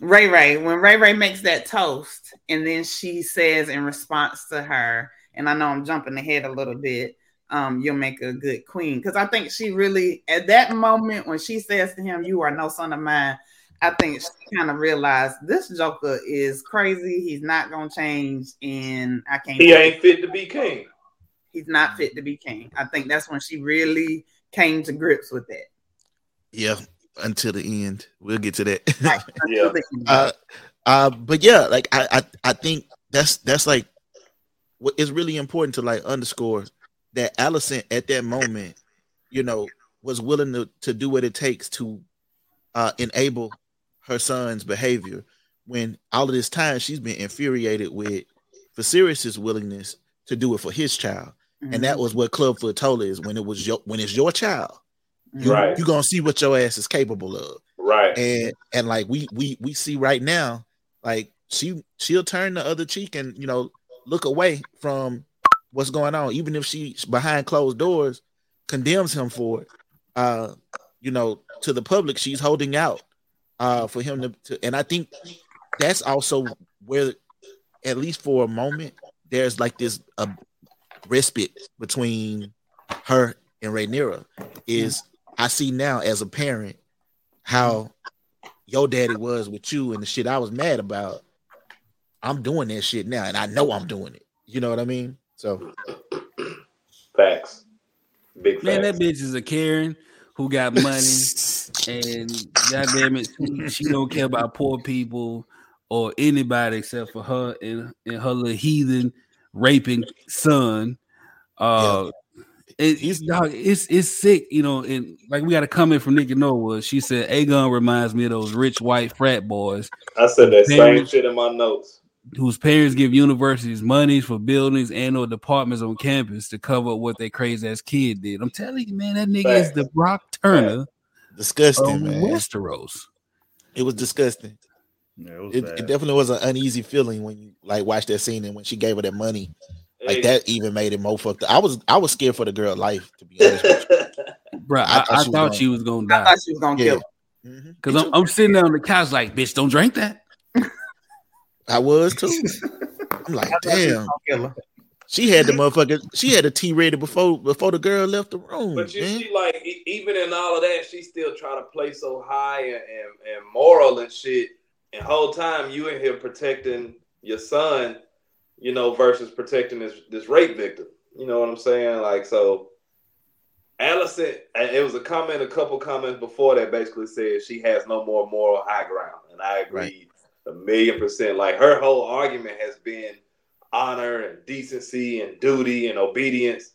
Ray Ray, when Ray Ray makes that toast, and then she says in response to her, and I know I'm jumping ahead a little bit, um, you'll make a good queen. Because I think she really, at that moment when she says to him, You are no son of mine, I think she kind of realized this Joker is crazy. He's not gonna change, and I can't He ain't fit to be king. he's not fit to be king. I think that's when she really came to grips with that. Yeah, until the end. We'll get to that. Yeah. until the end. uh, uh, but yeah, like I, I, I think that's that's like what is really important to like underscore that Alicent at that moment, you know, was willing to to do what it takes to uh enable her son's behavior when all of this time she's been infuriated with Viserys's willingness to do it for his child. And that was what Clubfoot told her is when it was your when it's your child, you, Right. you're gonna see what your ass is capable of Right. and and like we we we see right now like she she'll turn the other cheek and you know look away from what's going on even if she behind closed doors condemns him for it uh you know to the public she's holding out uh for him to, to and i think that's also where at least for a moment there's like this a respite between her and Rhaenyra is I see now as a parent how your daddy was with you and the shit I was mad about. I'm doing that shit now, and I know I'm doing it. You know what I mean? So Facts. Big facts. Man, that bitch is a Karen who got money and goddamn it, she, she don't care about poor people or anybody except for her and, and her little heathen raping son. Uh it, it's dog, it's it's sick, you know, and like we got a comment from Nikki Norwood. She said Aegon reminds me of those rich white frat boys I said that same Parents- shit in my notes. whose parents give universities monies for buildings and or departments on campus to cover up what their crazy ass kid did. I'm telling you, man, that nigga is the Brock Turner disgusting, of man. Westeros. It was disgusting. Yeah, it was It, it definitely was an uneasy feeling when you like watched that scene and when she gave her that money. Like Hey. that even made it more fucked up. I was I was scared for the girl life to be honest. With Bro, I I, thought I she was thought gonna- she was gonna I die. thought she was gonna Yeah. kill. him. you. Mhm. Because I'm. I'm sitting there on the couch like, bitch, don't drink that. I was too. I'm like, I thought she was damn. gonna kill her. She had the motherfucker. She had a T tea ready before before the girl left the room. But you man. see, like even in all of that, she still try to play so high and, and, and moral and shit. And whole time you in here protecting your son, you know, versus protecting this this rape victim. You know what I'm saying? Like so, Alicent, it was a comment, a couple comments before that basically said she has no more moral high ground. And I agree a million percent. Like her whole argument has been honor and decency and duty and obedience.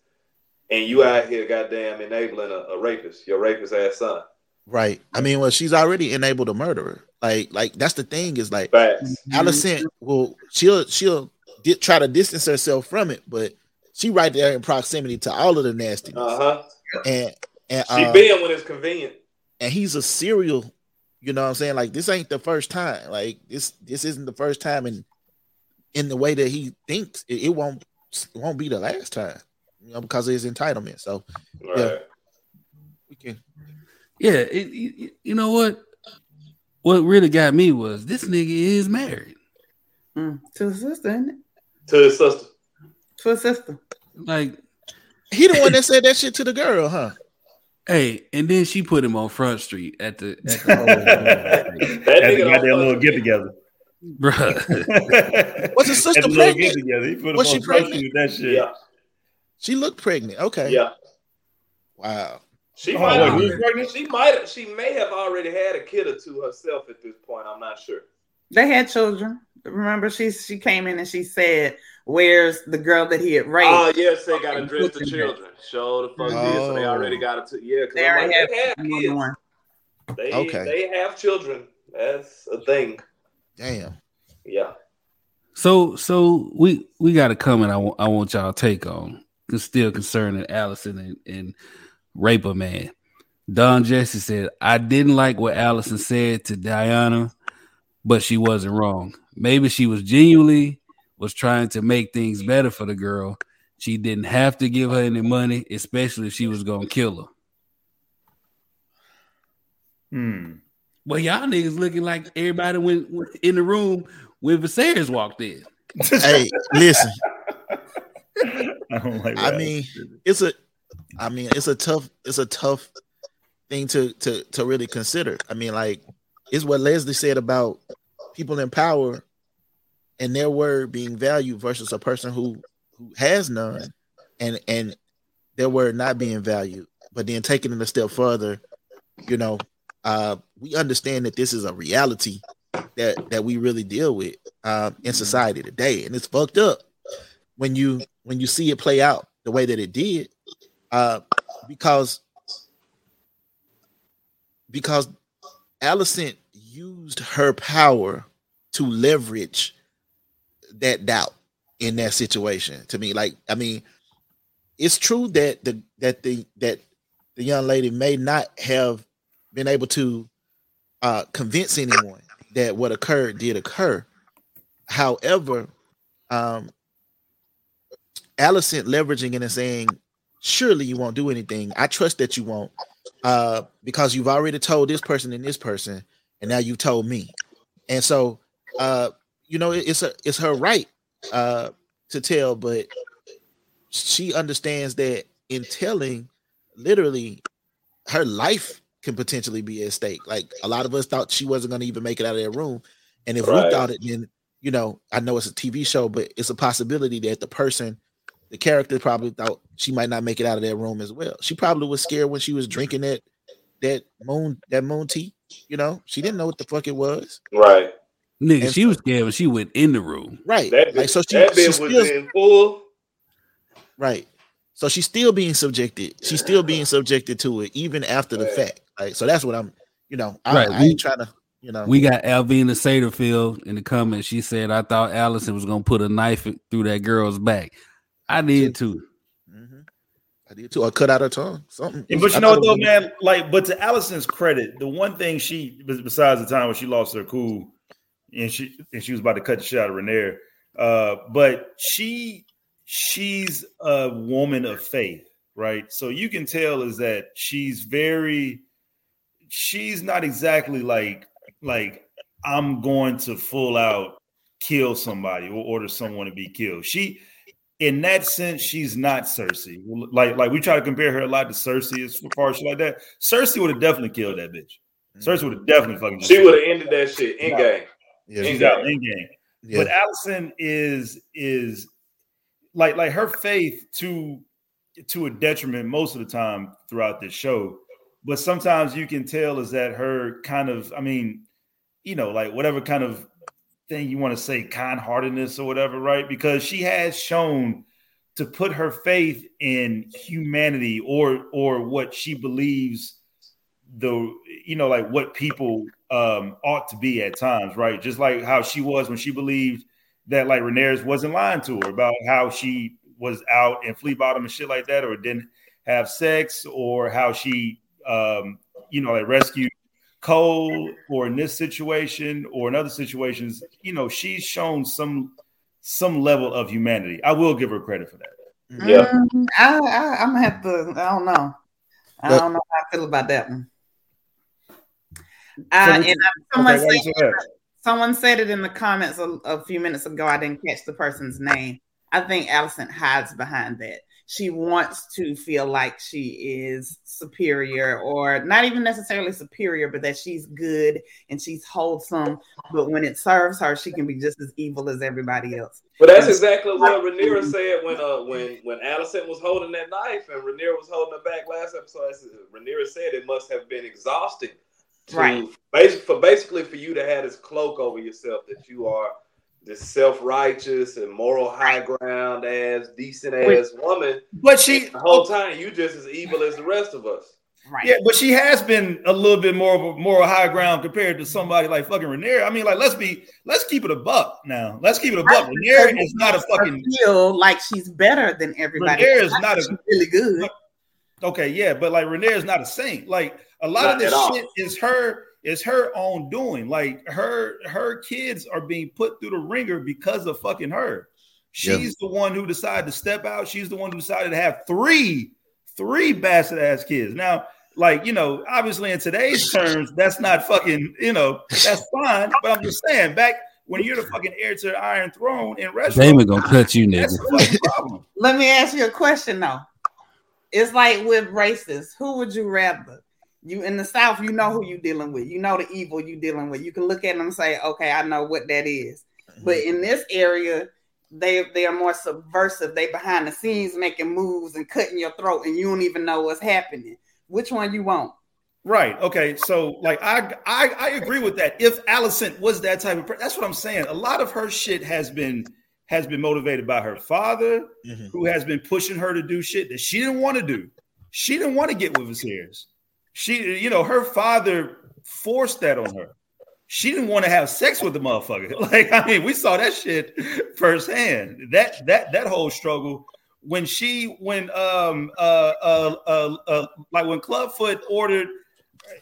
And you out here goddamn enabling a, a rapist, your rapist ass son. Right. I mean, well, she's already enabled a murderer. Like, like that's the thing is like Facts. Alicent will she'll she'll di- try to distance herself from it, but she right there in proximity to all of the nastiness. Uh huh. And and She uh, been when it's convenient. and he's a serial. You know what I'm saying? Like this ain't the first time. Like this this isn't the first time, and in the way that he thinks, it, it won't it won't be the last time. You know, because of his entitlement. So Right. Yeah. we can. Yeah, it, you, you know what? What really got me was this nigga is married. Mm, to a sister, isn't it? To his sister. To his sister. Like, He the one that said that shit to the girl, huh? hey, and then she put him on Front Street at the, at the That Had nigga they got don't their little get together. bruh. Was his sister Had pregnant? He put Was them she on Front pregnant? Street with that shit. Yeah. She looked pregnant. Okay. Yeah. Wow. She Oh, might wait, have, pregnant? she might she may have already had a kid or two herself at this point. I'm not sure. They had children. Remember, she she came in and she said, "Where's the girl that he had raped?" Oh yes, they got to dress the cooking children. Show the fuck did. So they Oh. already got it. To, yeah, because they already like, had they have kids. one. They, Okay. they have children. That's a thing. Damn. Yeah. So so we we got a comment I want I want y'all take on. It's still concerning Alicent and, and Raper Man. Don Jesse said, I didn't like what Alicent said to Dyana, but she wasn't wrong. Maybe she was genuinely was trying to make things better for the girl. She didn't have to give her any money, especially if she was gonna kill her. Hmm. Well, y'all niggas looking like everybody went, went in the room when Viserys walked in. Hey, listen. I don't like I mean, it's a I mean, it's a tough it's a tough thing to to to really consider. I mean, like it's what Leslie said about people in power and their word being valued versus a person who who has none and and their word not being valued. But then taking it a step further, you know, uh we understand that this is a reality that that we really deal with um in society today and it's fucked up when you when you see it play out the way that it did uh because because Alicent used her power to leverage that doubt in that situation to me like i mean it's true that the that the that the young lady may not have been able to uh convince anyone that what occurred did occur however um Alicent leveraging it and saying, "Surely you won't do anything. I trust that you won't, uh, because you've already told this person and this person, and now you told me." And so, uh, you know, it's a it's her right uh, to tell, but she understands that in telling, literally, her life can potentially be at stake. Like a lot of us thought she wasn't going to even make it out of that room, and if Right. we thought it, then you know, I know it's a TV show, but it's a possibility that the person the character probably thought she might not make it out of that room as well. She probably was scared when she was drinking that that moon that moon tea. You know, she didn't know what the fuck it was. Right. Nigga, And she was scared when she went in the room. Right. That bitch, like so she, that she was still in full. right. So she's still being subjected. She's still being subjected to it even after the Right. fact. Like so that's what I'm. You know, I, Right, I we- ain't trying to. You know, We got Alvina Satterfield in the comments. She said, I thought Alicent was gonna put a knife through that girl's back. I did too. I did too. Or cut out her tongue. Something. Yeah, but I you know what though, man? Like, but to Alicent's credit, the one thing she besides the time when she lost her cool and she and she was about to cut the shit out of Renair, uh, but she she's a woman of faith, right? So you can tell is that she's very she's not exactly like like I'm going to full out kill somebody or order someone to be killed. She in that sense, she's not Cersei. Like, like we try to compare her a lot to Cersei as far as like that. Cersei would have definitely killed that bitch. Mm-hmm. Cersei would have definitely fucking. She would have ended that shit in game. Yeah, She's in out game. in game. yeah. But Alicent is is like like her faith to to a detriment most of the time throughout this show. But sometimes you can tell is that her kind of, I mean, you know, like whatever kind of thing you want to say, kind heartedness or whatever, right? Because she has shown to put her faith in humanity or or what she believes the you know like what people um ought to be at times right just like how she was when she believed that like Rhaenyra wasn't lying to her about how she was out in flea bottom and shit like that, or didn't have sex, or how she, um, you know, like rescued Cole, or in this situation, or in other situations, you know, she's shown some some level of humanity. I will give her credit for that. Yeah. Mm, I, I, I'm gonna have to. I don't know. I don't know how I feel about that one. Uh, and someone, Okay, you said, say someone said it in the comments a, a few minutes ago. I didn't catch the person's name. I think Alicent hides behind that. She wants to feel like she is superior, or not even necessarily superior, but that she's good and she's wholesome. But when it serves her, she can be just as evil as everybody else. But that's exactly what Rhaenyra said when uh when when Alicent was holding that knife and Rhaenyra was holding it back last episode. Rhaenyra said it must have been exhausting to Right. basic for basically for you to have this cloak over yourself that you are this self-righteous and moral high ground ass decent ass woman. But she The whole time you just as evil as the rest of us. Right. Yeah, but she has been a little bit more of a moral high ground compared to somebody like fucking Rhaenyra. I mean, like let's be let's keep it a buck now. Let's keep it a buck. Rhaenyra is not a fucking feel like she's better than everybody. Rhaenyra is not a- really good. okay, yeah, but like Rhaenyra is not a saint. Like a lot Not of this at all. shit is her is her own doing. Like her her kids are being put through the ringer because of fucking her. Yeah. She's the one who decided to step out. She's the one who decided to have three three bastard ass kids. Now, like you know, obviously in today's terms, that's not fucking you know that's fine. But I'm just saying, back when you're the fucking heir to the Iron Throne in Westeros, Daemon gonna cut you, nigga. that's a problem. Let me ask you a question though. It's like with races. Who would you rather? You in the South, you know who you dealing with. You know the evil you dealing with. You can look at them and say, "Okay, I know what that is." But in this area, they they are more subversive. They behind the scenes making moves and cutting your throat, and you don't even know what's happening. Which one you want? Right. Okay. So, like, I, I I agree with that. If Alicent was that type of person, that's what I'm saying. A lot of her shit has been has been motivated by her father, Mhm. who has been pushing her to do shit that she didn't want to do. She didn't want to get with Viserys. She, you know, her father forced that on her. She didn't want to have sex with the motherfucker. Like, I mean, we saw that shit firsthand. That that that whole struggle when she when um uh uh uh, uh like when Clubfoot ordered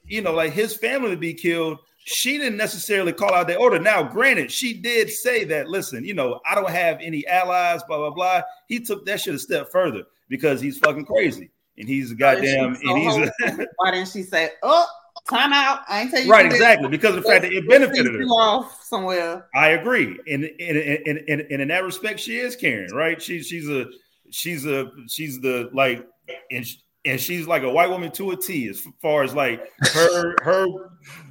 you know like his family to be killed she didn't necessarily call out the order now granted she did say that listen you know i don't have any allies blah blah blah he took that shit a step further because he's fucking crazy and he's a oh, goddamn so and he's a. Why didn't she say, "Oh, time out"? I ain't tell you right exactly because of the fact that it benefited her you off somewhere. I agree, and in in, in, in in that respect, she is Karen, right? She's she's a she's a she's the like, and and she's like a white woman to a T as far as like her her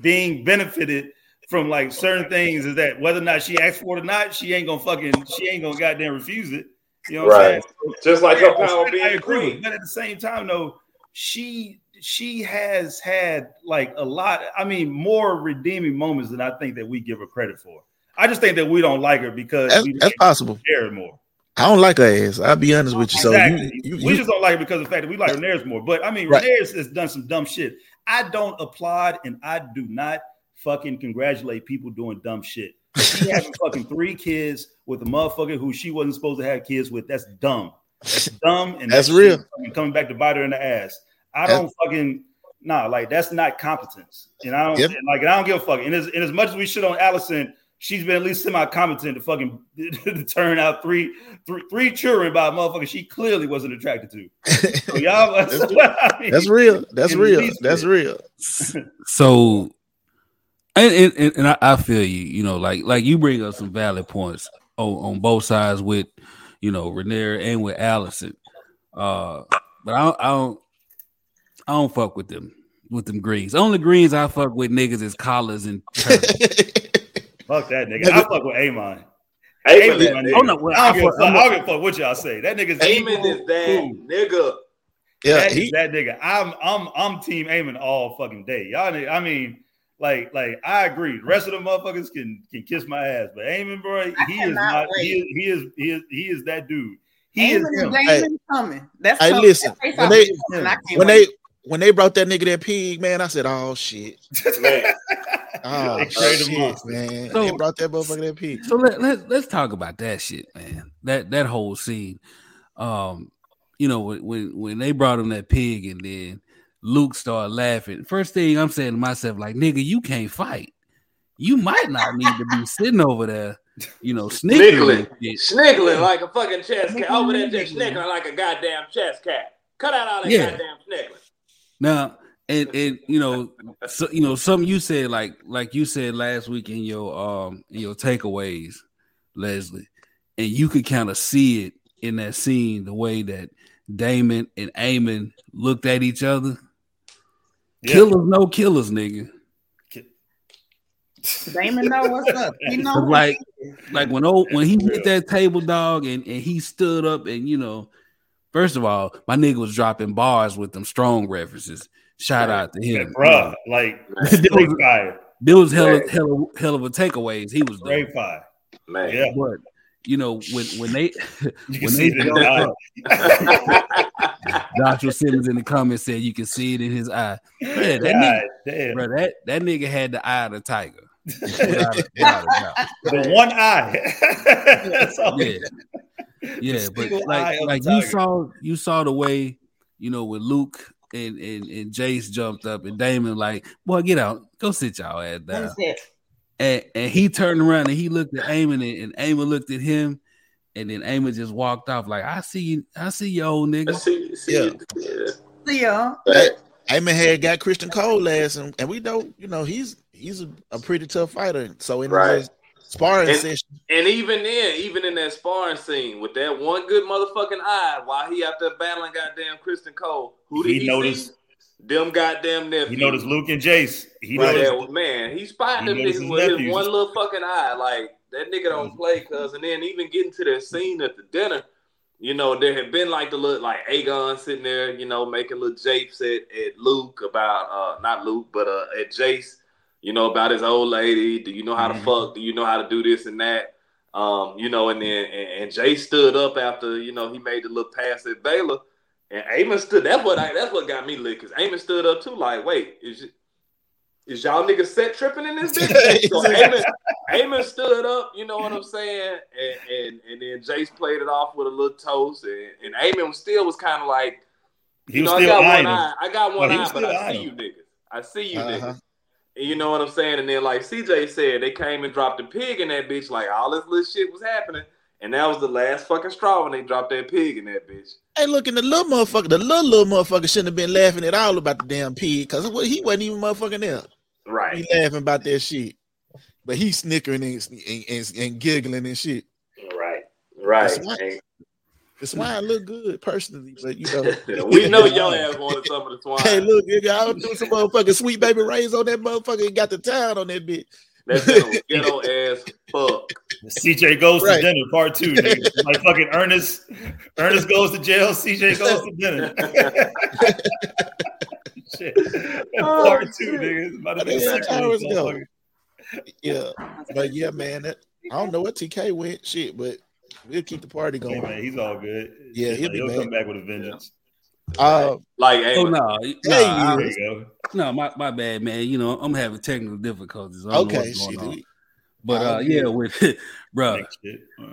being benefited from like certain things is that whether or not she asked for it or not, she ain't gonna fucking she ain't gonna goddamn refuse it. You know what I'm Right. saying? Just like her power I being the agree, queen. but at the same time, though, she she has had like a lot. I mean, more redeeming moments than I think that we give her credit for. I just think that we don't like her because That's, we that's possible. care more. I don't like her ass. I'll be honest with you. So exactly. you, you, we you- just don't like her because of the fact that we like Rhaenyra more. But I mean, Right. Rhaenyra has done some dumb shit. I don't applaud and I do not fucking congratulate people doing dumb shit. She having fucking three kids with a motherfucker who she wasn't supposed to have kids with. That's dumb. That's dumb. And That's that real. shit fucking Coming back to bite her in the ass. I That's- don't fucking nah. Like that's not competence. And I don't Yep. like. And I don't give a fuck. And as, and as much as we shit on Alicent, she's been at least semi-competent to fucking to turn out three, three, three children by a motherfucker she clearly wasn't attracted to. So y'all, That's- I mean, that's real. That's real. That's real. So, and and, and, and I, I feel you. You know, like like you bring up some valid points on, on both sides with you know Rhaenyra and with Alicent. Uh, but I don't, I don't I don't fuck with them with them greens. Only greens I fuck with niggas is collars and fuck that nigga. I fuck with Aemond. Aemond, Aemond, that my nigga. nigga. Oh, no, well, I don't give fuck- I'm- I don't give a fuck what y'all say. That nigga's Heyman evil, is that nigga. Yeah, That is he, that nigga. I'm I'm I'm team Aemond all fucking day. Y'all, nigga- I mean, like like I agree. The rest of the motherfuckers can can kiss my ass, but Aemond, bro, he is not. wait. He is he is he is he is that dude. He is Daemon him. coming. That's Hey, coming. listen, That face when they- I can't when wait. they when they brought that nigga that pig, man, I said, "Oh shit, Man, oh They shit, man." So- they brought that motherfucker that pig. So let, let let's talk about that shit, man. That that whole scene. Um, you know, when when, when they brought him that pig and then Luke started laughing. First thing I'm saying to myself, like, nigga, you can't fight. You might not need to be sitting over there, you know, snickering. snickling, snickling like a fucking chest cat. Over there, just Snickling. snickling like a goddamn chess cat. Cut out all that Yeah. goddamn snickling. Now, and and you know, so you know, something you said like like you said last week in your um in your takeaways, Leslie, and you could kind of see it in that scene the way that Daemon and Aemond looked at each other. Yeah. Killers, no killers, nigga. Daemon know what's up. He know like- he. Like when old when he hit that table dog and, and he stood up and you know, first of all, my nigga was dropping bars with them strong references. Shout out to Yeah, him, bruh, like There straight was- fire, There was hella, Right. hella, hella of a takeaways. He was doing. straight fire. Man. Yeah, But you know, when when they you can when see they it in jumped the up, Joshua Simmons in the comments said you can see it in his eye. Yeah, that God nigga, bro, that that nigga had the eye of the tiger. Without a- without a. The one eye. That's all. Yeah, yeah, but like like you tiger. saw you saw the way you know when Luke and and, and Jace jumped up and Daemon like, boy, get out, go sit y'all ass down. That's it. And, and he turned around and he looked at Aemond and, and Aemond looked at him, and then Aemond just walked off like, I see you, I see you, old nigga. see, see, Yeah. yeah. See ya. Hey, Aemond had got Criston Cole last, and, and we know, you know, he's he's a, a pretty tough fighter. So in Right. his sparring And- session, And even then, even in that sparring scene with that one good motherfucking eye, while he out there battling goddamn Criston Cole, who did He he, noticed- see? Them goddamn nephews. He noticed Luke and Jace. He Right noticed. there, man, he spotted He them niggas his with his one little fucking eye. Like that nigga don't play, cuz. And then even getting to that scene at the dinner, you know, there had been like the little like Aegon sitting there, you know, making little japes at, at Luke about uh not Luke, but uh at Jace, you know, about his old lady. Do you know how to Mhm. fuck? Do you know how to do this and that? Um, you know, and then and, and Jay stood up after, you know, he made the little pass at Baela. And Aemond stood. That's what I. That's what got me lit. Cause Aemond stood up too. Like, wait, is is y'all niggas set tripping in this bitch? so Aemond, Aemond stood up. You know what I'm saying? And and, and then Jace played it off with a little toast. And, and Aemond still was kind of like, He you was know, I got one eye. I got one he was eye, but I see you niggas. I see you Uh-huh. niggas. And you know what I'm saying? And then, like CJ said, they came and dropped a pig in that bitch. Like all this little shit was happening, and that was the last fucking straw when they dropped that pig in that bitch. hey, look, and the little motherfucker, the little little motherfucker shouldn't have been laughing at all about the damn pig because he wasn't even motherfucking there. Right. He laughing about that shit, but he's snickering and, and, and, and giggling and shit. Right. Right. That's right. The swine look good personally, but you know. We know your ass wanted some of the swine. Hey, look, nigga, I'll do some motherfucking sweet baby rays on that motherfucker and got the town on that bitch. That ghetto, ghetto ass fuck. CJ goes Right. to dinner, part two. Nigga. like fucking Ernest. Ernest goes to jail. CJ goes to dinner. shit. Oh, part two, shit. nigga. It's about to be Yeah, a that's sequel, how it's go. motherfucker. Yeah, but yeah, man, that, I don't know what TK went, shit, but we'll keep the party Hey, going. man, he's all good. Yeah, he'll Like, be he'll come back with a vengeance. Uh, Like, hey, Oh no, Hey, no, I- There you go. no, my, my bad, man. You know, I'm having technical difficulties. I don't know okay, what's going shit. on. we- But uh, yeah, with bro, Next.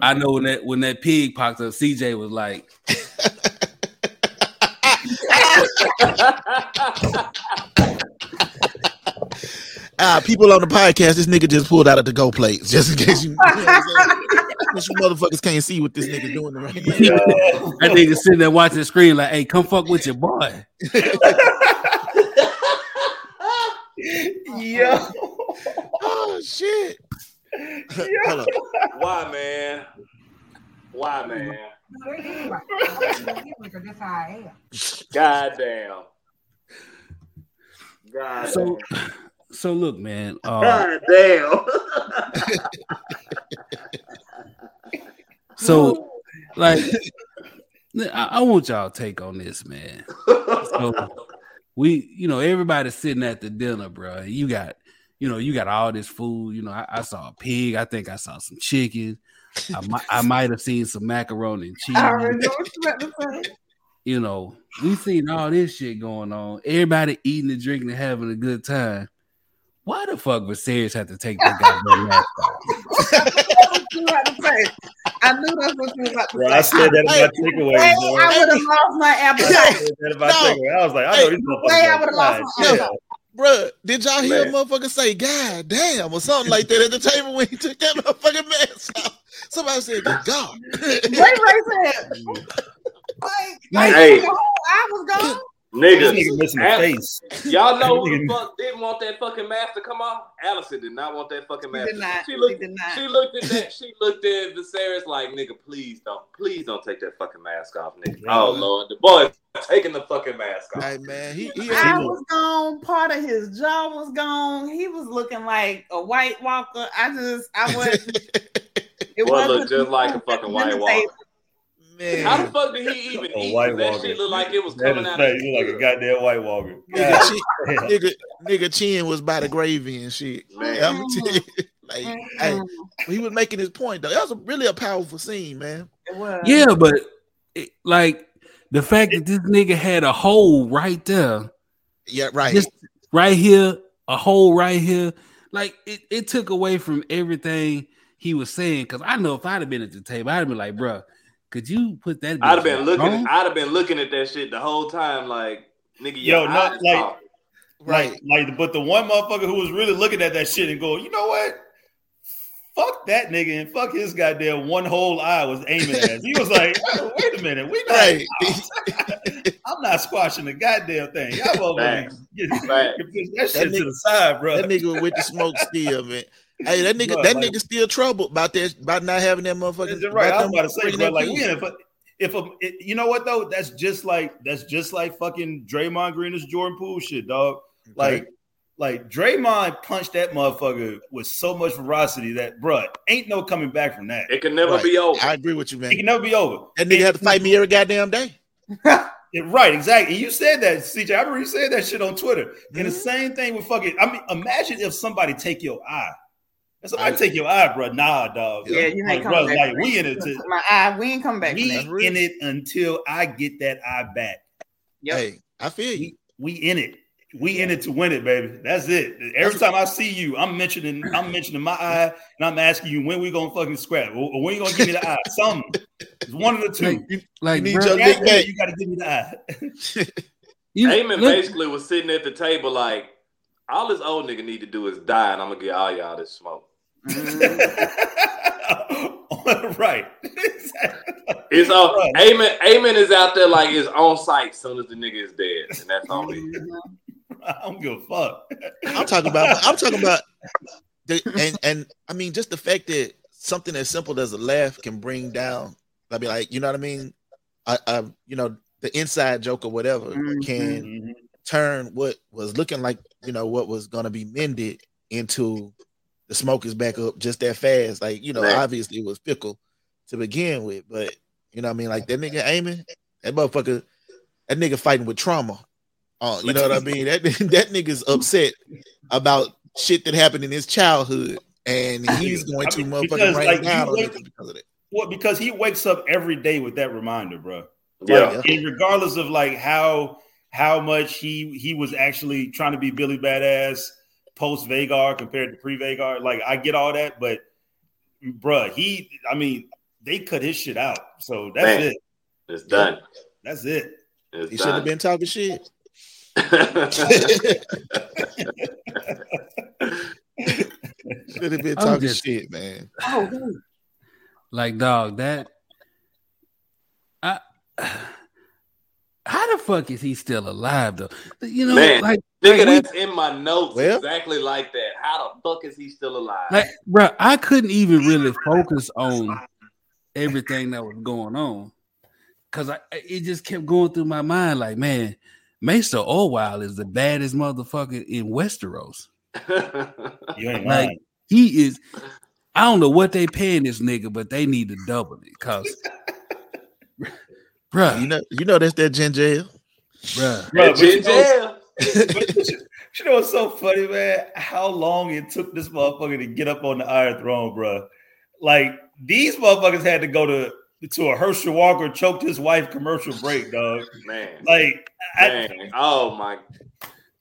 I know when that when that pig popped up, CJ was like, Ah, people on the podcast, this nigga just pulled out of the go plates, just in case you, you, know what I'm saying? Since you motherfuckers can't see what this nigga doing right now. Yo. that nigga sitting there watching the screen like, hey, come fuck with your boy. Yo. Oh shit! Hold on. Why, man? Why, man? God damn. God So damn. So look, man. Uh, God damn. So, like, I, I want y'all take on this, man. So we, you know, everybody's sitting at the dinner, bro. You got, you know, you got all this food. You know, I, I saw a pig. I think I saw some chicken. I might, I might have seen some macaroni and cheese. I know what you about to say. You know, we seen all this shit going on. Everybody eating and drinking and having a good time. Why the fuck would Serious have to take that goddamn mask off? That's what you about to say. I knew that's what you was about to Bro, say. I said that in my takeaways, Way bro. I would have lost my I said that in my No. takeaway. I was like, I know Hey, these motherfuckers. way I would've lost my shit. appetite. Bruh, did y'all hear Man. a motherfucker say, God damn, or something like that at the table when he took that motherfucking mask off? Somebody said, Good God. Ray Ray said, like, like Hey. the whole eye was gone. This Nigga, nigga missing the Al- face. y'all know who the fuck didn't want that fucking mask to come off? Alicent did not want that fucking She mask. did not. She She looked, did not. she looked at that. She looked at Viserys like, nigga, please don't, please don't take that fucking mask off, nigga. Yeah. Oh lord, the boy taking the fucking mask off. Hey man, he, he Eye was gone. Part of his jaw was gone. He was looking like a White Walker. I just, I wasn't. It Boy wasn't looked just like a fucking White Walker. How the fuck did he even A eat? White that Walker. shit looked like it was That coming is out. fake. of You look like a goddamn White Walker. Nigga, God chin, nigga, nigga chin was by the gravy and shit. Man. I'm tell you, like, hey, he was making his point though. That was a, really a powerful scene, man. It was. Yeah, but it, like the fact that this nigga had a hole right there, Yeah, right. just right here, a hole right here, like it, it took away from everything he was saying. Cause I know if I'd have been at the table, I'd have been like, bro, could you put that? I'd have been looking. on?" I'd have been looking at that shit the whole time, like nigga. Yo, not like- off. right. Like, like, but the one motherfucker who was really looking at that shit and going, you know what? Fuck that nigga and fuck his goddamn one whole eye was aiming at. He was like, "Oh, wait a minute, we not. Right. I'm not squashing the goddamn thing. Y'all motherfuckers get, Facts. get push that shit to nigga- the side, bro. that nigga with the smoke still, man. Hey, that nigga, Bro, that like- nigga still troubled about that, about not having that motherfucker. That's right. I was about to say, bro, that like peace. we in it, but if a, it, you know what though, that's just like that's just like fucking Draymond Green is Jordan Poole shit, dog. Like, like Draymond punched that motherfucker with so much ferocity that, bruh, ain't no coming back from that. It can never Right. be over. I agree with you, man. It can never be over. That nigga had to fight me every goddamn day. Yeah, right, exactly. And you said that, CJ. I remember you said that shit on Twitter. And the Mhm. same thing with fucking. I mean, imagine if somebody take your eye. If somebody I- take your eye, bro. Nah, dog. Yeah, you like, ain't bro, coming back. like we in it. To, My eye, we ain't coming back. we that. real. in it until I get that eye back. Yep. Hey, I feel you. We we in it. We in it to win it, baby. That's it. Every time I see you, I'm mentioning I'm mentioning my eye, and I'm asking you when we gonna fucking scrap, or, or when you gonna give me the eye. Something. It's one of the two. Like, like need bro, your- After Big you got to give me the eye. you- Aemond look- basically was sitting at the table like, all this old nigga need to do is die, and I'm gonna get all y'all this smoke. right. It's all Right. Aemond. Aemond is out there like it's on site as soon as the nigga is dead, and that's on me. I don't give a fuck. I'm talking about. I'm talking about. The, and and I mean, just the fact that something as simple as a laugh can bring down. I mean, like you know what I mean. I, I you know the inside joke or whatever Mhm. can Mhm. turn what was looking like you know what was going to be mended into the smoke is back up just that fast. Like you know, Right. obviously it was fickle to begin with, but you know what I mean. Like that nigga Aemond, that motherfucker, that nigga fighting with trauma. Oh, you know what I mean? That that nigga's upset about shit that happened in his childhood, and he's going I to mean, motherfucking because, rain like, down you on wake- because of that. Well, because he wakes up every day with that reminder, bro. Yeah, Like, and regardless of like how how much he he was actually trying to be Billy Badass post Vhagar compared to pre Vhagar, like I get all that, but bruh, he I mean they cut his shit out, so that's Man. it. it's done. That's it. It's He should have been talking shit. Should have been talking just- shit, man. Oh, Like, dog, that I how the fuck is he still alive though? You know, Man. like, Nigga, like, we- that's in my notes Well- exactly like that. How the fuck is he still alive? like, bro, I couldn't even really focus on everything that was going on because I it just kept going through my mind. Like, man, Mesa Orwell is the baddest motherfucker in Westeros. You ain't Like, lying. He is. I don't know what they paying this nigga, but they need to double it, cause, bruh, You know, you know that's that ginger ale. bruh. Bro, but you Ginger. but you you know what's so funny, man? How long it took this motherfucker to get up on the Iron Throne, bro? Like these motherfuckers had to go to to a Herschel Walker choked his wife commercial break, dog. Man. Like I, Man. Oh my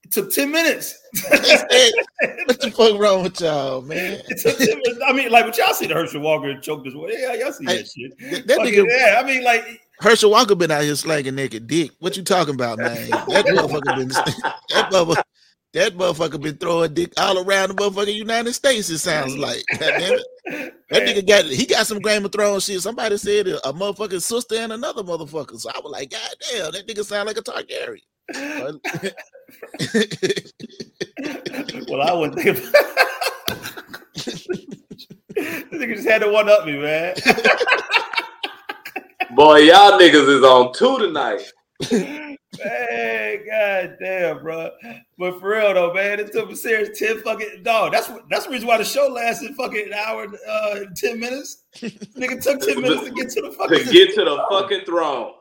it took ten minutes. What the fuck wrong with y'all, man? It took 10 minutes. I mean, like, but y'all see the Herschel Walker choked his wife? Yeah, y'all see Hey, that shit. That, that Fucking- nigga yeah, I mean, like, Herschel Walker been out here slanging naked dick. What you talking about, man? That motherfucker been that motherfucker, that motherfucker been throwing dick all around the motherfucking United States. It sounds mm. like. God damn it. That nigga got he got some Game of Thrones shit. Somebody said a, a motherfucking sister and another motherfucker. So I was like, God damn, that nigga sound like a Targaryen. well, I wouldn't think about This nigga just had to one up me, man. Boy, y'all niggas is on two tonight. Hey, god damn, bro. But for real though, man, it took a serious 10 fucking dog. That's that's the reason why the show lasted fucking an hour uh 10 minutes. Nigga took 10 minutes to get to the fucking To fucking get to the fucking throne.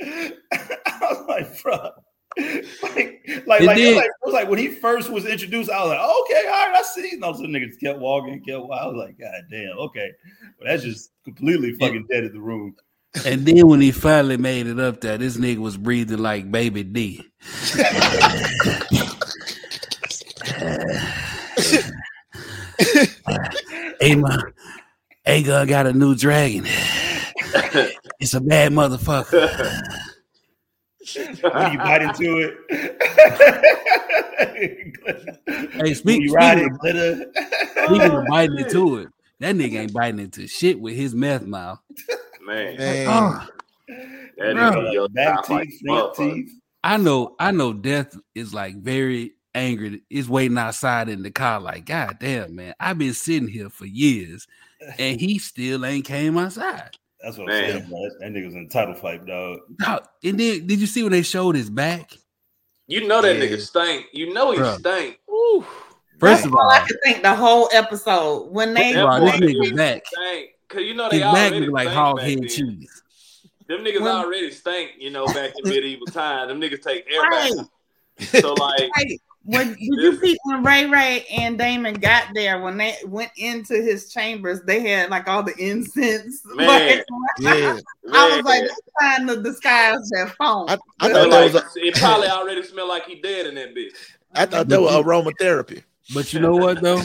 I was like, bro. Like, like, like, it like, was like when he first was introduced, I was like, okay, all right, I see. And all of a sudden, niggas kept walking, kept walking. I was like, God damn, okay. But that's just completely fucking dead in the room. And then when he finally made it up there, this nigga was breathing like baby D. hey man, Aegon got a new dragon. It's a bad motherfucker. When you bite into it. Hey, speak, you ride it, glitter. speaking of biting into it, that nigga ain't biting into shit with his meth mouth. Man, Man, Oh, that Bro. nigga yo Back like teeth, front teeth. I know, I know. Death is like very angry. Is waiting outside in the car, like, God damn, man, I've been sitting here for years, and he still ain't came outside. That's what Man. I'm saying, bro. That, that nigga was in a title fight, dog. Dog, and then, did you see when they showed his back? You know that Yeah. nigga stank. You know he Bruh. stank. Ooh. First That's of all all, I could think the whole episode when they That Bro, boy this nigga nigga back. stank. Cause you know they his already look like stank hog back head then. cheese. Them niggas Well- already stank, you know, back in medieval time. Them niggas take air Right. So like Hey, when did you see when Ray Ray and Daemon got there when they went into his chambers, they had like all the incense. Man. Like, yeah. I was like, man, trying to disguise that phone. I, I so, thought that like, was a, it probably already smelled like he dead in that bitch. I thought that was aromatherapy. But you know what though?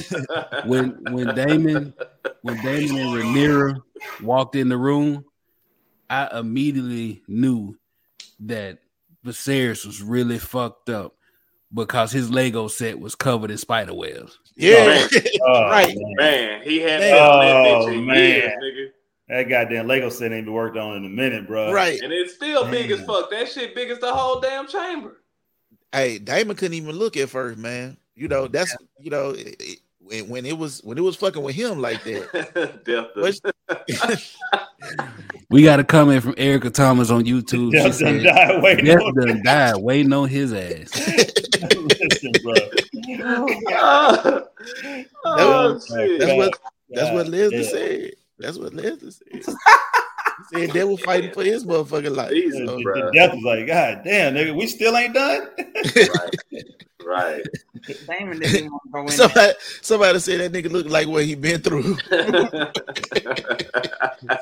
When when Daemon when Daemon and Rhaenyra walked in the room, I immediately knew that Viserys was really fucked up because his Lego set was covered in spider webs. Yeah, Oh, oh right. man. man, he had Man. that on that Oh, bitch in oh, man. years, nigga. That goddamn Lego set ain't been worked on in a minute, bro. Right. And it's still big as fuck. That shit big as the whole damn chamber. Hey, Daemon couldn't even look at first, man. You know, that's you know, it, it- when, when it was when it was fucking with him like that. We got a comment from Erica Thomas on YouTube. She done said, died waiting Death on done died waiting on his ass. Listen, bro. oh, That shit. That's what that's what God Leslie damn. said. That's what Leslie said. He said they were fighting for his motherfucking life. Jesus, So, the bruh. death was like, God damn, nigga, we still ain't done. right. Daemon didn't even want to go in there. somebody, somebody said that nigga looked like what he been through.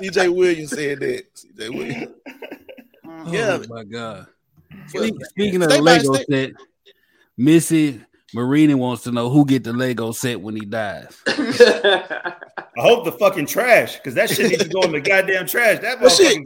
CJ Williams said that. CJ Williams. Uh-huh. Yeah. Oh my god. Well, Speak- Speaking of stay the by- Lego set, Missy Marini wants to know who get the Lego set when he dies. I hope the fucking trash, because that shit needs to go in the goddamn trash. That Well, shit. motherfucking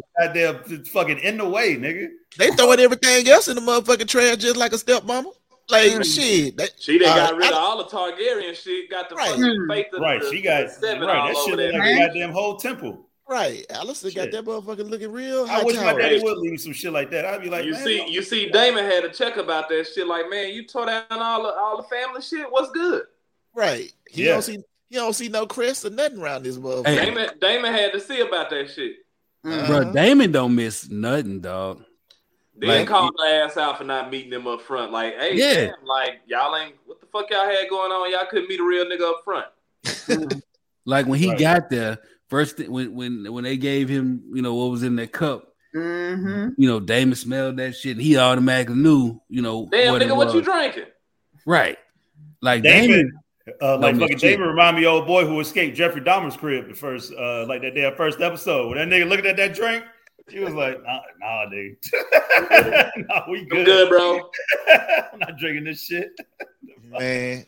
goddamn fucking in the way, nigga. They throwing everything else in the motherfucking trash just like a stepmama. Like Mm. shit. That, she done got Uh, rid of all the Targaryen shit. Got the Right. fucking faith of Right, the, she got the seven right. all That over shit that look like bitch. a goddamn whole temple. Right. Alicent got that motherfucker looking real. I wish my daddy would leave some shit like that. I'd be like, you man, see, you see, Daemon had a check about that shit. Like, man, you tore down all the all the family shit. What's good? Right. He Yeah. don't see he don't see no crest or nothing around this motherfucker. Hey. Daemon, Daemon had to see about that shit. Mm. Bro, Uh-huh. Daemon don't miss nothing, dog. Then Like- called her ass out for not meeting them up front. Like, hey, Yeah. damn, like y'all ain't what the fuck y'all had going on. Y'all couldn't meet a real nigga up front. Like when he Right. got there, first th- when when when they gave him, you know, what was in that cup, Mm-hmm. you know, Daemon smelled that shit. And he automatically knew, you know, Damn, what it nigga, what you drinking? Right. Like Daemon, Daemon, uh, like No, fucking shit. Daemon remind me of old boy who escaped Jeffrey Dahmer's crib the first, uh, like that damn first episode. When that nigga looking at that drink, he was like, "Nah, nah dude, nah, we I'm good, good, bro. I'm not drinking this shit. Man,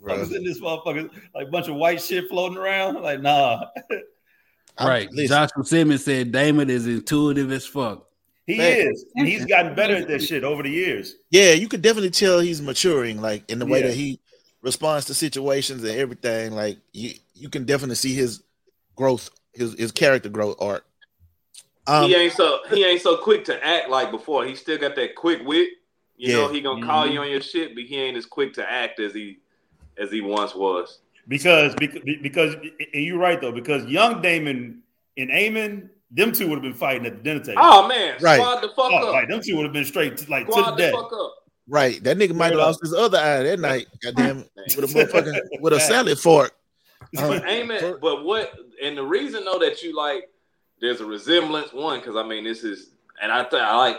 bro. Fuckers in this motherfucker, like a bunch of white shit floating around. Like, nah, right. listen, Joshua Simmons said Daemon is intuitive as fuck. he Man. is, and he's gotten better at that shit over the years. yeah, you could definitely tell he's maturing, like in the way Yeah. that he responds to situations and everything. Like you, you can definitely see his growth, his his character growth arc. Um, he ain't so he ain't so quick to act like before. He still got that quick wit. You Yeah. know, he gonna call Mhm. you on your shit, but he ain't as quick to act as he as he once was. Because because because and you're right though, because young Daemon and Aemond, them two would have been fighting at the dinner table. Oh man, Right. squad the fuck Oh, up. like them two would have been straight to, like to the the death. fuck up. right, that nigga might have lost his other eye that night. Goddamn, with a motherfucking with a salad fork. Um, But amen. But what? And the reason though that you like, there's a resemblance. One, because I mean, this is, and I think I like,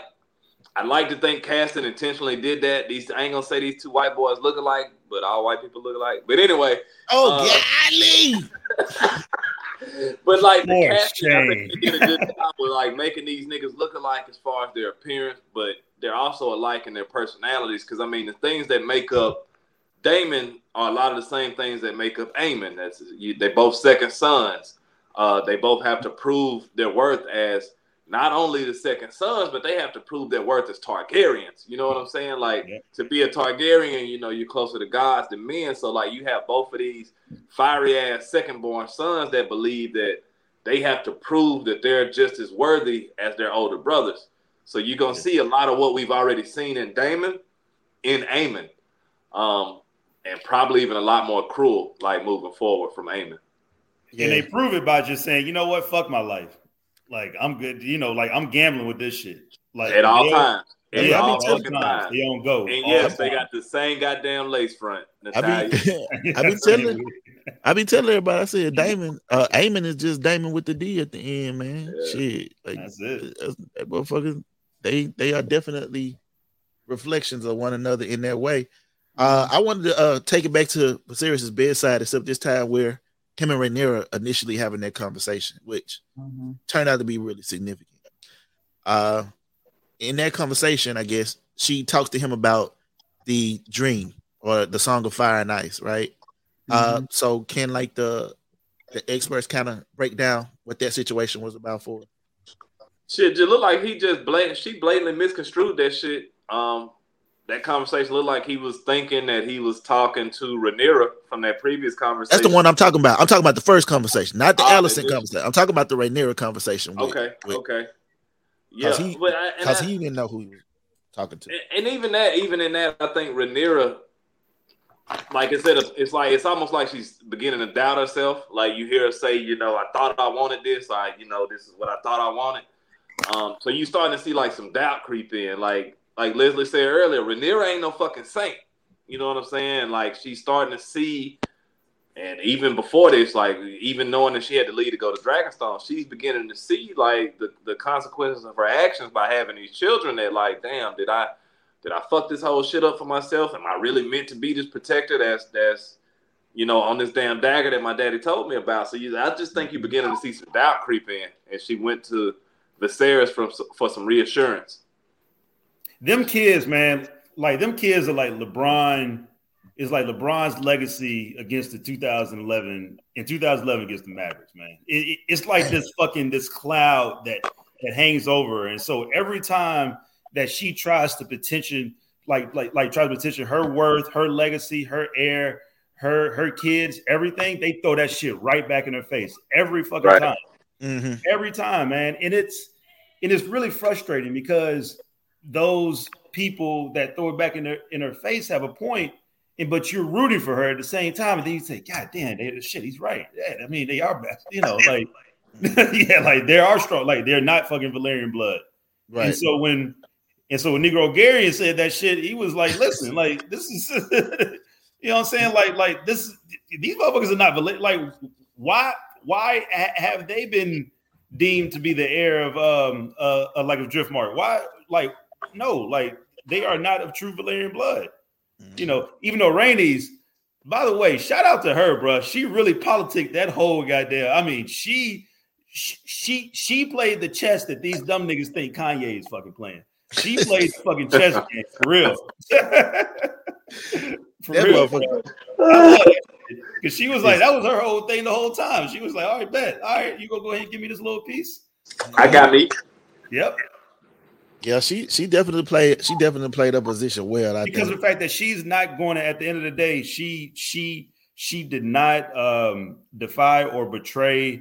I like to think Caston intentionally did that. These I ain't gonna say these two white boys look alike, but all white people look alike. But anyway, oh, Uh, golly. but like the For casting, I think they did a good job with like making these niggas look alike as far as their appearance, but they're also alike in their personalities. Because I mean, the things that make up Daemon are a lot of the same things that make up Aemond. That's you, they both second sons. Uh, they both have to prove their worth as not only the second sons, but they have to prove their worth as Targaryens. You know what I'm saying? Like Yeah. to be a Targaryen, you know, you're closer to gods than men. So like you have both of these fiery ass second born sons that believe that they have to prove that they're just as worthy as their older brothers. So you're gonna see a lot of what we've already seen in Daemon, in Aemond, um, and probably even a lot more cruel, like moving forward from Aemond. Yeah. And they prove it by just saying, you know what, fuck my life. Like I'm good, you know, like I'm gambling with this shit. Like At all times. At Yeah, all all telling fucking times. times. They don't go. And yes, the they got the same goddamn lace front. I Natalia. be, I be telling, I be telling everybody. I said, Daemon, uh, Aemond is just Daemon with the D at the end, man. Yeah. Shit, like That's it. that's- that motherfuckers, they they are definitely reflections of one another in that way. Uh, I wanted to uh, take it back to Viserys' bedside, except this time where him and Rhaenyra initially having that conversation, which Mm-hmm. turned out to be really significant. Uh, in that conversation, I guess she talks to him about the dream or the song of fire and ice, right? Uh, so can like the the experts kind of break down what that situation was about for? her? Shit, just look like he just blatant. She blatantly misconstrued that shit. Um, that conversation looked like he was thinking that he was talking to Rhaenyra from that previous conversation. That's the one I'm talking about. I'm talking about the first conversation, not the Oh, Alicent conversation. I'm talking about the Rhaenyra conversation. With, Okay, with- okay, yeah, he- I, because I- he didn't know who he was talking to. and, even that, even in that, I think Rhaenyra, like I said, it's like it's almost like she's beginning to doubt herself. Like you hear her say, you know, I thought I wanted this. I, you know, this is what I thought I wanted. Um, so you starting to see like some doubt creep in. Like like Leslie said earlier, Rhaenyra ain't no fucking saint. You know what I'm saying? Like she's starting to see, and even before this, like even knowing that she had to leave to go to Dragonstone, she's beginning to see like the, the consequences of her actions by having these children. That like, damn, did I did I fuck this whole shit up for myself? Am I really meant to be this protector? That's that's you know on this damn dagger that my daddy told me about. So you, I just think you're beginning to see some doubt creep in, and she went to Viserys for for some reassurance. Them kids, man, like them kids are like LeBron is like LeBron's legacy against the 2011 in 2011 against the Mavericks, man. It, it- it's like this fucking this cloud that that hangs over, her. and so every time that she tries to petition, like like like tries to petition her worth, her legacy, her heir, her her kids, everything, they throw that shit right back in her face every fucking Right. time hmm every time, man. And it's and it's really frustrating because those people that throw it back in her in her face have a point, and but you're rooting for her at the same time. And then you say, God damn, they, shit, he's right. Yeah, I mean, they are best, you know, like yeah, like they are strong, like they're not fucking Velaryon blood. Right. And so when and so when Negro Garion said that shit, he was like, listen, like this is you know what I'm saying? Like, like this these motherfuckers are not Valer- like why why ha- have they been deemed to be the heir of um uh, uh like of Driftmark? Why like no, like they are not of true Velaryon blood. You mm-hmm. know, even though Rhaenys, by the way, shout out to her, bro. She really politicked that whole goddamn. I mean, she she she played the chess that these dumb niggas think Kanye is fucking playing. She played the fucking chess game for real. for That real. Because she was like, that was her whole thing the whole time. She was like, all right, bet. All right, you gonna go ahead and give me this little piece? I got me. Yep. Yeah, she she definitely played. She definitely played her position well. I because of the fact that she's not going to at the end of the day she she she did not um defy or betray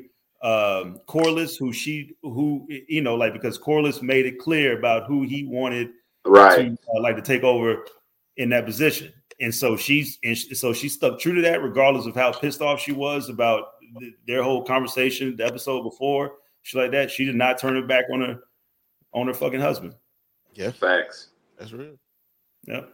um Corlys who she who you know like because Corlys made it clear about who he wanted Right. to uh, like to take over in that position and so she's and sh- so she stuck true to that regardless of how pissed off she was about th- their whole conversation the episode before she like that she did not turn it back on her on her fucking husband Yeah, Facts. that's real. yep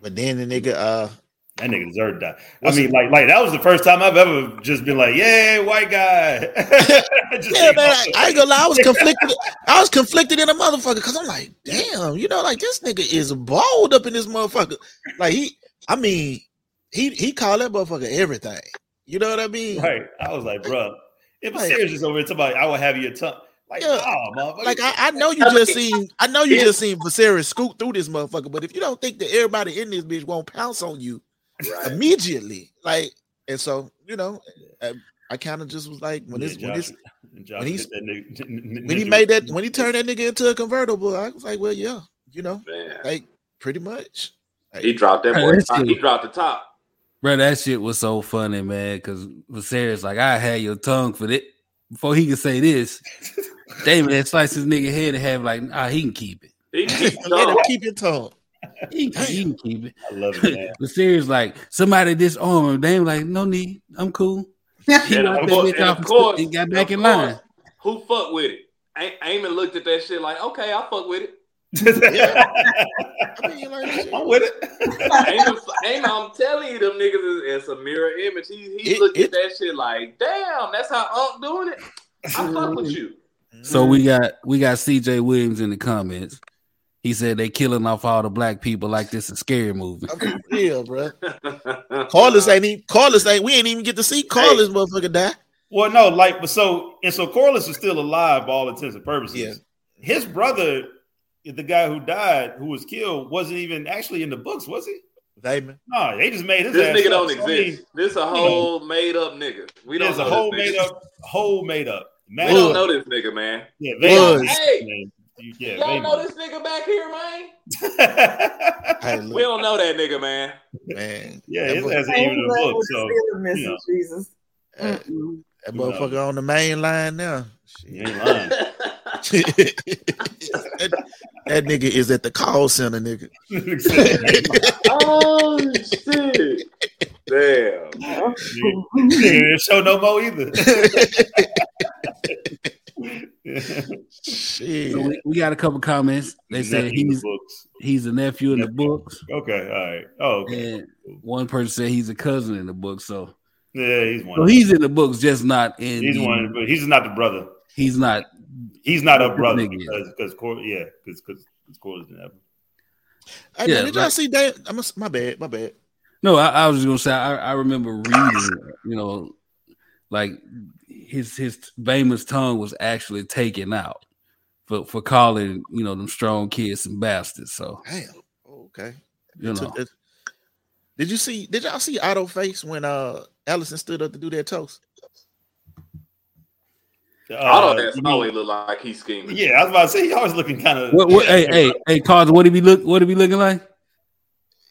But then the nigga, uh, That nigga deserved that. I mean, like, like that was the first time I've ever just been like, "Yay, white guy!" Just yeah, man, I, I ain't gonna lie, I was conflicted. I was conflicted in a motherfucker because I'm like, damn, you know, like this nigga is balled up in this motherfucker. Like he, I mean, he he called that motherfucker everything. You know what I mean? right? I was like, "Bro, if Like- Viserys just over here talking about, I will have your tongue." Like, Yeah. oh. Like I, I know you just seen, I know you it- just seen Viserys scoot through this motherfucker. But if you don't think that everybody in this bitch won't pounce on you Right. immediately, like, and so you know, I, I kind of just was like, when Yeah, this, when Josh- this, Josh when he's- that nigga- n- n- when he made that, when he turned that nigga into a convertible, I was like, well, yeah, you know, Man. like pretty much. He dropped that Hey, boy. that's He dropped the top. Bro, that shit was so funny, man. Because Viserys like, I had your tongue for it before he could say this. David had sliced his nigga head and have like, ah, he can keep it. He can keep Let him keep it tall. He can, he can keep it. I love it, man. Viserys like, somebody disarm him. Dame like, no need, I'm cool. He And knocked of that course- bitch and off of course- and got back of in course, line. Who fuck with it? A- Aemond looked at that shit like, okay, I'll fuck with it. I mean, like, I'm with it. Aemond, Aemond, I'm telling you, them niggas is it's a mirror image. He, he It- looked it- at that shit like, damn, that's how Unc doing it. I fuck with you. So we got we got CJ Williams in the comments. He said they killing off all the black people like this a scary movie. I'm for real, bro. Carlos ain't even Carlos ain't. We ain't even get to see Carlos motherfucker die. Well, no, like, but so and so Corlys is still alive by all intents and purposes. Yeah. His brother, the guy who died, who was killed, wasn't even actually in the books, was he? Damon. No, they just made his This ass nigga up. don't So, I mean, exist. This a whole made up nigga. We don't There's a whole this made nigga. up, whole made up. We Man, don't know this nigga, man. yeah, Was. Vader- Hey, man, yeah, y'all Vader. know this nigga back here, man? Hey, We don't know that nigga, man. man. yeah, that, his boy- ass ain't even a book. So Still missing you know. Jesus. that- that motherfucker on the main line now. you ain't lying. that, that nigga is at the call center, nigga. oh shit! Damn. Nigga didn't show no more either. Shit. So we, we got a couple comments. They said Nephew in the he's he's a nephew in the books, Okay, all right. Oh, okay. and one person said he's a cousin in the book. So, Yeah, he's one. so he's in the books, just not in. He's the- one, but he's not the brother. He's not. He's not a brother Nigga. because because Cor- yeah because because Corlys didn't have him. Hey, Yeah, man, did y'all like- see that? I'm a, my bad, my bad. No, I, I was just gonna say. I, I remember reading. You know, like his his famous tongue was actually taken out for for calling you know them strong kids some bastards. So Damn. Okay. you know. Took Did you see? Did y'all see Otto face when uh Alicent stood up to do that toast? Otto Uh, has you always mean- look like he's scheming. yeah, I was about to say he always looking kind of. What, what, hey, hey, hey, Carter, what did he look? What did he looking like?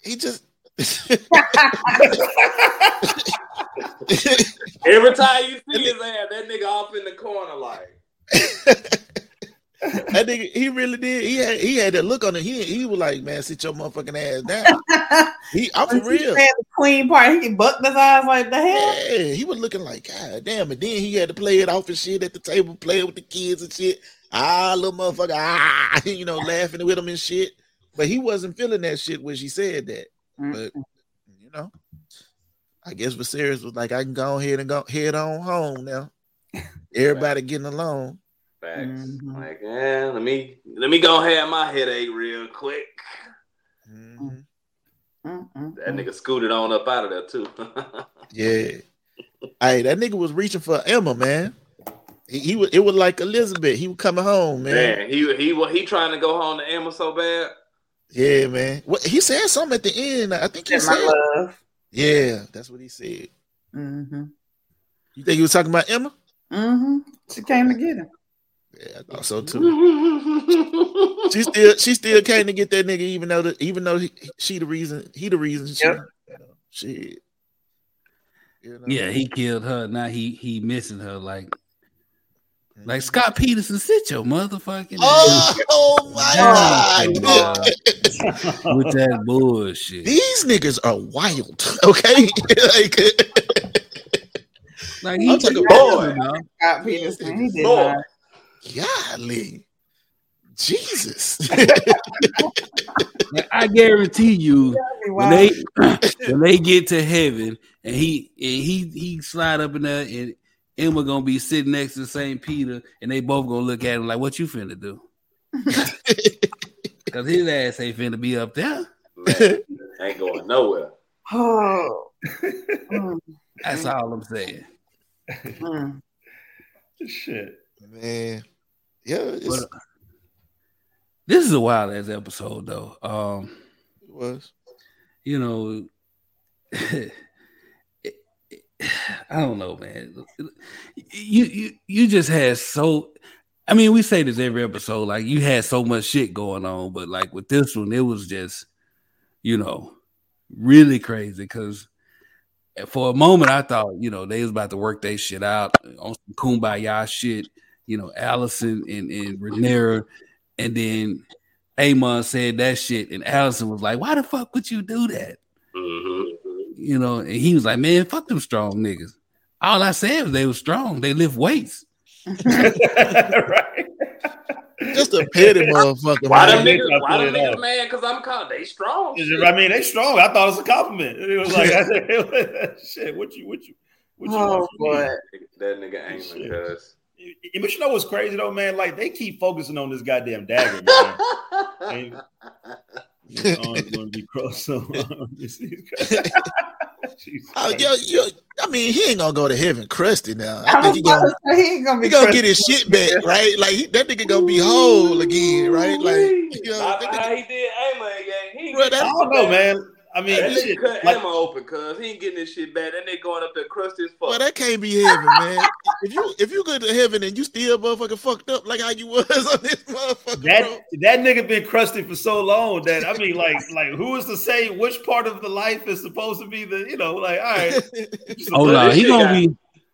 He just. Every time you see his ass, that nigga off in the corner like. that nigga, he really did. He had he had that look on it. He he was like, man, sit your motherfucking ass down. He, I'm for real. said the queen part, he bucked his eyes like the hell. Yeah, he was looking like, God damn. And then he had to play it off and shit at the table, playing with the kids and shit. Ah, little motherfucker, ah, you know, laughing with him and shit. But he wasn't feeling that shit when she said that. But you know, I guess Viserys was like, I can go ahead and go head on home now. Everybody getting along. Facts. Mhm. Like, yeah, let me let me go have my headache real quick. Mhm. Mm, mm, That nigga scooted on up out of there too. Yeah. hey, that nigga was reaching for Aemma, man. He, he was it was like Elizabeth. He was coming home, man. Man, he he wa- he trying to go home to Aemma so bad. Yeah, man. What he said something at the end. I think he Said said. Yeah, that's what he said. Mm-hmm. You think he was talking about Aemma? Mm-hmm. She came to get him. Yeah, I thought so too. She still she still came to get that nigga, even though the, even though he, she the reason he the reason she Yep. you know, shit. You know? Yeah, he killed her. Now he he missing her like. Like Scott Peterson. Sit your motherfucking Oh, oh my Damn, god. with that bullshit. These niggas are wild, okay? like, Like I'm talking boy. dog. Scott Peterson. He did Boy. not. golly. Jesus. I guarantee you, when they when they get to heaven and he and he he slide up in there and Aemma gonna be sitting next to Saint Peter and they both gonna look at him like, "What you finna do?" Because his ass ain't finna be up there. Man, ain't going nowhere. Oh. Mm, That's all I'm saying. mm. Shit. Man. Yeah, it's, But, uh, this is a wild ass episode though. Um, it was. you know, I don't know, man. You you you just had so. I mean, we say this every episode. Like you had so much shit going on, but like with this one, it was just, you know, really crazy. Because for a moment, I thought, you know, they was about to work their shit out on some kumbaya shit. You know, Alicent and and Rhaenyra, and then Aemond said that shit, and Alicent was like, "Why the fuck would you do that?" hmm You know, and he was like, "Man, fuck them strong niggas." All I said was they were strong. They lift weights. right. Just a petty motherfucker. Why man. them they niggas? try Why them niggas off. mad? Cause I'm called. They strong. I mean, they strong. I thought it was a compliment. It was like, shit. What you, what you, what you? Oh want from boy. That nigga ain't Shit. cuz. But you know what's crazy though, man? Like they keep focusing on this goddamn dagger, man. And- His arm's gonna be crossed. So Jesus Oh, yo, yo, I mean, he ain't gonna go to heaven crusty now. I I think he gonna, he ain't gonna be he gonna get his shit back, right? Like he, that nigga gonna be whole again, right? Like, you know, Not that how nigga, he did Aemma again. He Bro, that- I don't know, back. man. I mean, That nigga shit, cut like- Aemma open, cuz he ain't getting this shit back. That nigga going up there crusty as fuck. well, that can't be heaven, man. if you if you go to heaven and you still motherfucking fucked up like how you was on this motherfucker, that bro. that nigga been crusty for so long that I mean, like, like who is to say which part of the life is supposed to be the, you know, like, all right. Oh no, this he gonna got- be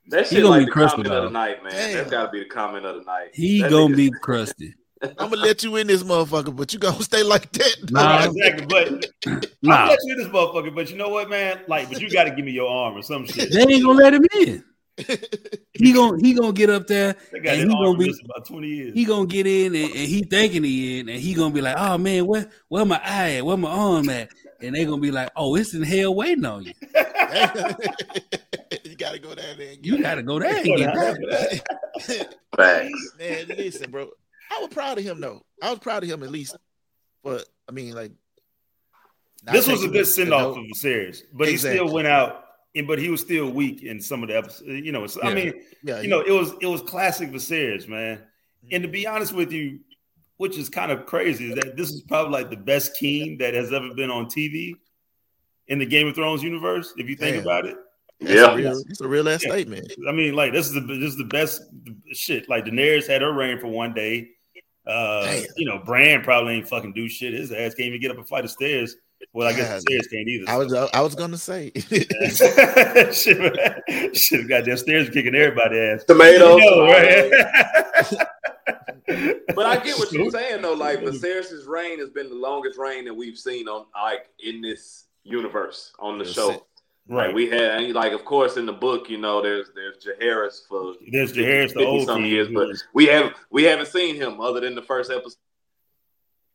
that he gonna like be the crusty, comment of the night, man. Damn. That's got to be the comment of the night. he That gonna be crusty. I'm gonna let you in this motherfucker, but you gonna stay like that. Nah. exactly. But I'll Nah, let you in this motherfucker. But you know what, man? Like, but you got to give me your arm or some shit. they ain't gonna let him in. He gonna he gonna get up there They got and he gonna be about twenty years. he gonna get in and, and he thinking he in and he gonna be like, oh man, where where my eye at? Where my arm at? And they gonna be like, oh, it's in hell waiting on you. you gotta go down there and get You it. gotta go there and get down that. Facts. Man, listen, bro. I was proud of him though. I was proud of him at least. But I mean, like, this was a good the- send the off note. of Viserys, but he still went out. And but he was still weak in some of the episodes. You know, so, I mean, Yeah, you know, it was it was classic Viserys, man. And to be honest with you, which is kind of crazy, is that this is probably like the best king that has ever been on TV in the Game of Thrones universe. If you think Damn. about it, That's Yeah. a real, it's a real ass Yeah. statement. I mean, like this is the this is the best shit. Like Daenerys had her reign for one day. Uh, you know, Bran probably ain't fucking do shit. His ass can't even get up a flight of stairs. Well, I guess God. the stairs can't either. I was I was gonna say. shit, man. shit, goddamn stairs kicking everybody ass. Tomatoes. You know, right? But I get what you're saying though. Like Viserys' reign has been the longest reign that we've seen on like in this universe on the Yes, show. It- Right. Right. We had and like of course in the book, you know, there's there's Jaehaerys for There's Jaehaerys, the old some years, but we have we haven't seen him other than the first episode.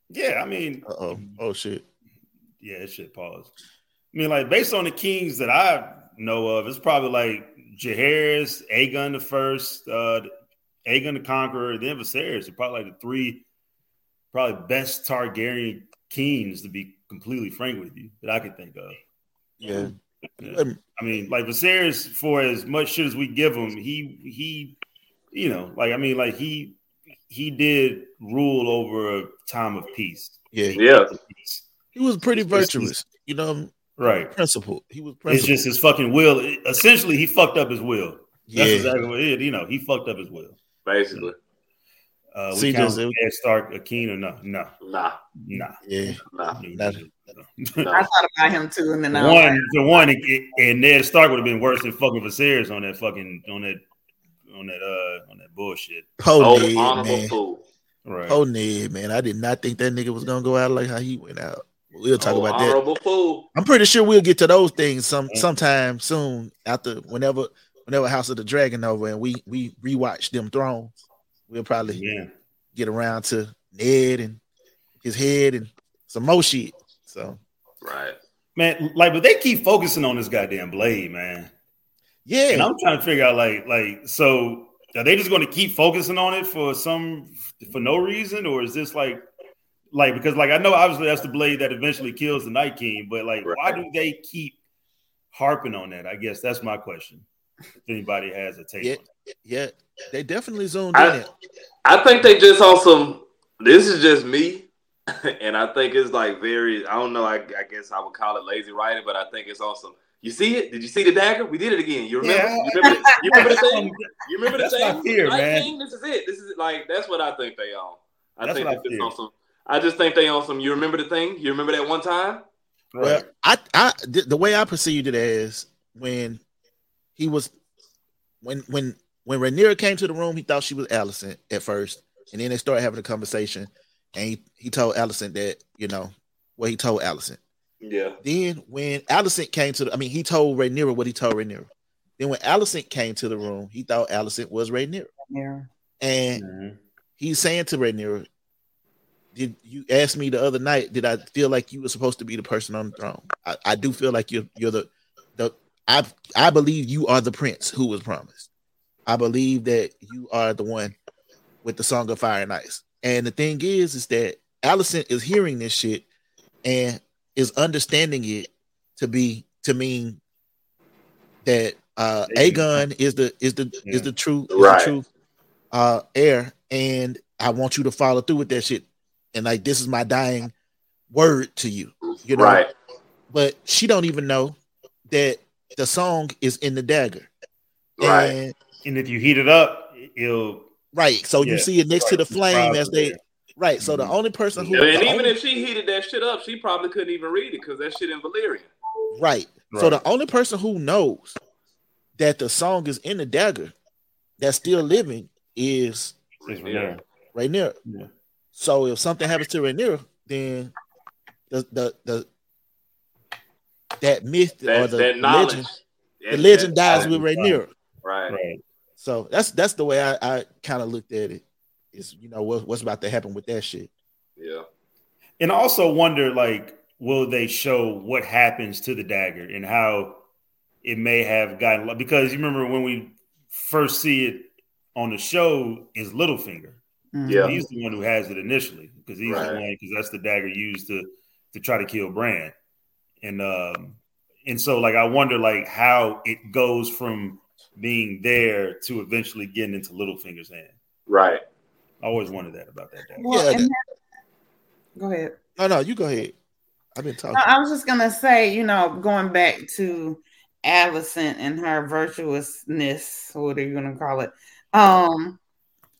yeah, I mean, Uh oh. Oh shit. yeah, that shit. Pause. I mean, like based on the kings that I know of. It's probably like Jaehaerys, Aegon the first, uh, Aegon the Conqueror, then Viserys. Are probably like the three, probably best Targaryen kings to be completely frank with you that I could think of. Yeah. Yeah. I mean, like Viserys, for as much shit as we give him, he he, you know, like I mean, like he he did rule over a time of peace. Yeah. Yeah. Peace. He was pretty It's- it's- virtuous. You know, Right. principled. He was It's just his fucking will. Essentially, he fucked up his will. That's yeah. exactly what it is. You know, he fucked up his will. Basically. Uh, we See, count does Ned Stark a keen or no? No, Nah. nah. Yeah. Nah. Not- I thought about him too, and then I one, like, the one, and Ned Stark would have been worse than fucking Viserys on that fucking on that on that uh on that bullshit. Oh, Ned, honorable man. fool. Right. Po Ned, man. I did not think that nigga was gonna go out like how he went out. We'll talk Oh, about that. honorable fool. I'm pretty sure we'll get to those things some sometime soon after whenever whenever House of the Dragon over and we we rewatch them thrones. We'll probably Yeah. get around to Ned and his head and some more shit. So Right. Man, like, but they keep focusing on this goddamn blade, man. And yeah, I'm trying to figure out, like, like, so are they just going to keep focusing on it for some for no reason, or is this like, like because like I know obviously that's the blade that eventually kills the Night King, but like, why do they keep harping on that? I guess that's my question. If anybody has a take, Yeah. on it. yeah, they definitely zoomed I- in. I think they just on some. This is just me, and I think it's like very. I don't know. I, I guess I would call it lazy writing, but I think it's awesome. You see it? Did you see the dagger? We did it again. You remember? Yeah. You remember? The, you remember the thing? You remember the That's thing? my fear, man. King, this is it. This is like that's what I think they on. I That's think what I they just fear. I just think they on some. You remember the thing? You remember that one time? Well, I, I, the the way I perceived it as when he was, when, when, when Rhaenyra came to the room, he thought she was Alicent at first, and then they started having a conversation, and he, he told Alicent that you know what he told Alicent. Yeah. Then when Alicent came to the, I mean, he told Rhaenyra what he told Rhaenyra. Then when Alicent came to the room, he thought Allison was Rhaenyra, yeah. and Mhm. he's saying to Rhaenyra, "Did you ask me the other night? Did I feel like you were supposed to be the person on the throne? I, I do feel like you're you're the the I I believe you are the prince who was promised. I believe that you are the one with the song of fire and ice. And the thing is, is that Alicent is hearing this shit and is understanding it to be to mean that uh Aegon is the is the Yeah. is the true is Right. the true uh heir, and I want you to follow through with that shit. And like this is my dying word to you, you know. Right. But she don't even know that the song is in the dagger. Right. And And if you heat it up, it'll right, so you see it next to the flame as they Yeah. right. So the Mhm. only person who And even only- if she heated that shit up, she probably couldn't even read it because that shit in Valyrian. right. right. So the only person who knows that the song is in the dagger that's still living is It's Yeah. there. Rhaenyra. Yeah. So if something happens to Rhaenyra, then the the the that myth or the that knowledge. legend the legend that- dies with Rhaenyra. Right. Right. So that's that's the way I, I kind of looked at it. Is you know what, what's about to happen with that shit. Yeah. And I also wonder, like, will they show what happens to the dagger and how it may have gotten because you remember when we first see it on the show is Littlefinger. Mhm. Yeah. He's the one who has it initially because he's Right. the one because that's the dagger used to to try to kill Bran. And um and so like I wonder like how it goes from being there to eventually getting into Littlefinger's hand. Right. I always wondered that about that dagger. Well, Yeah, and that- go ahead. No, no, you go ahead. I've been talking. No, I was just gonna say, you know, going back to Alicent and her virtuousness, or whatever you're gonna call it. Um,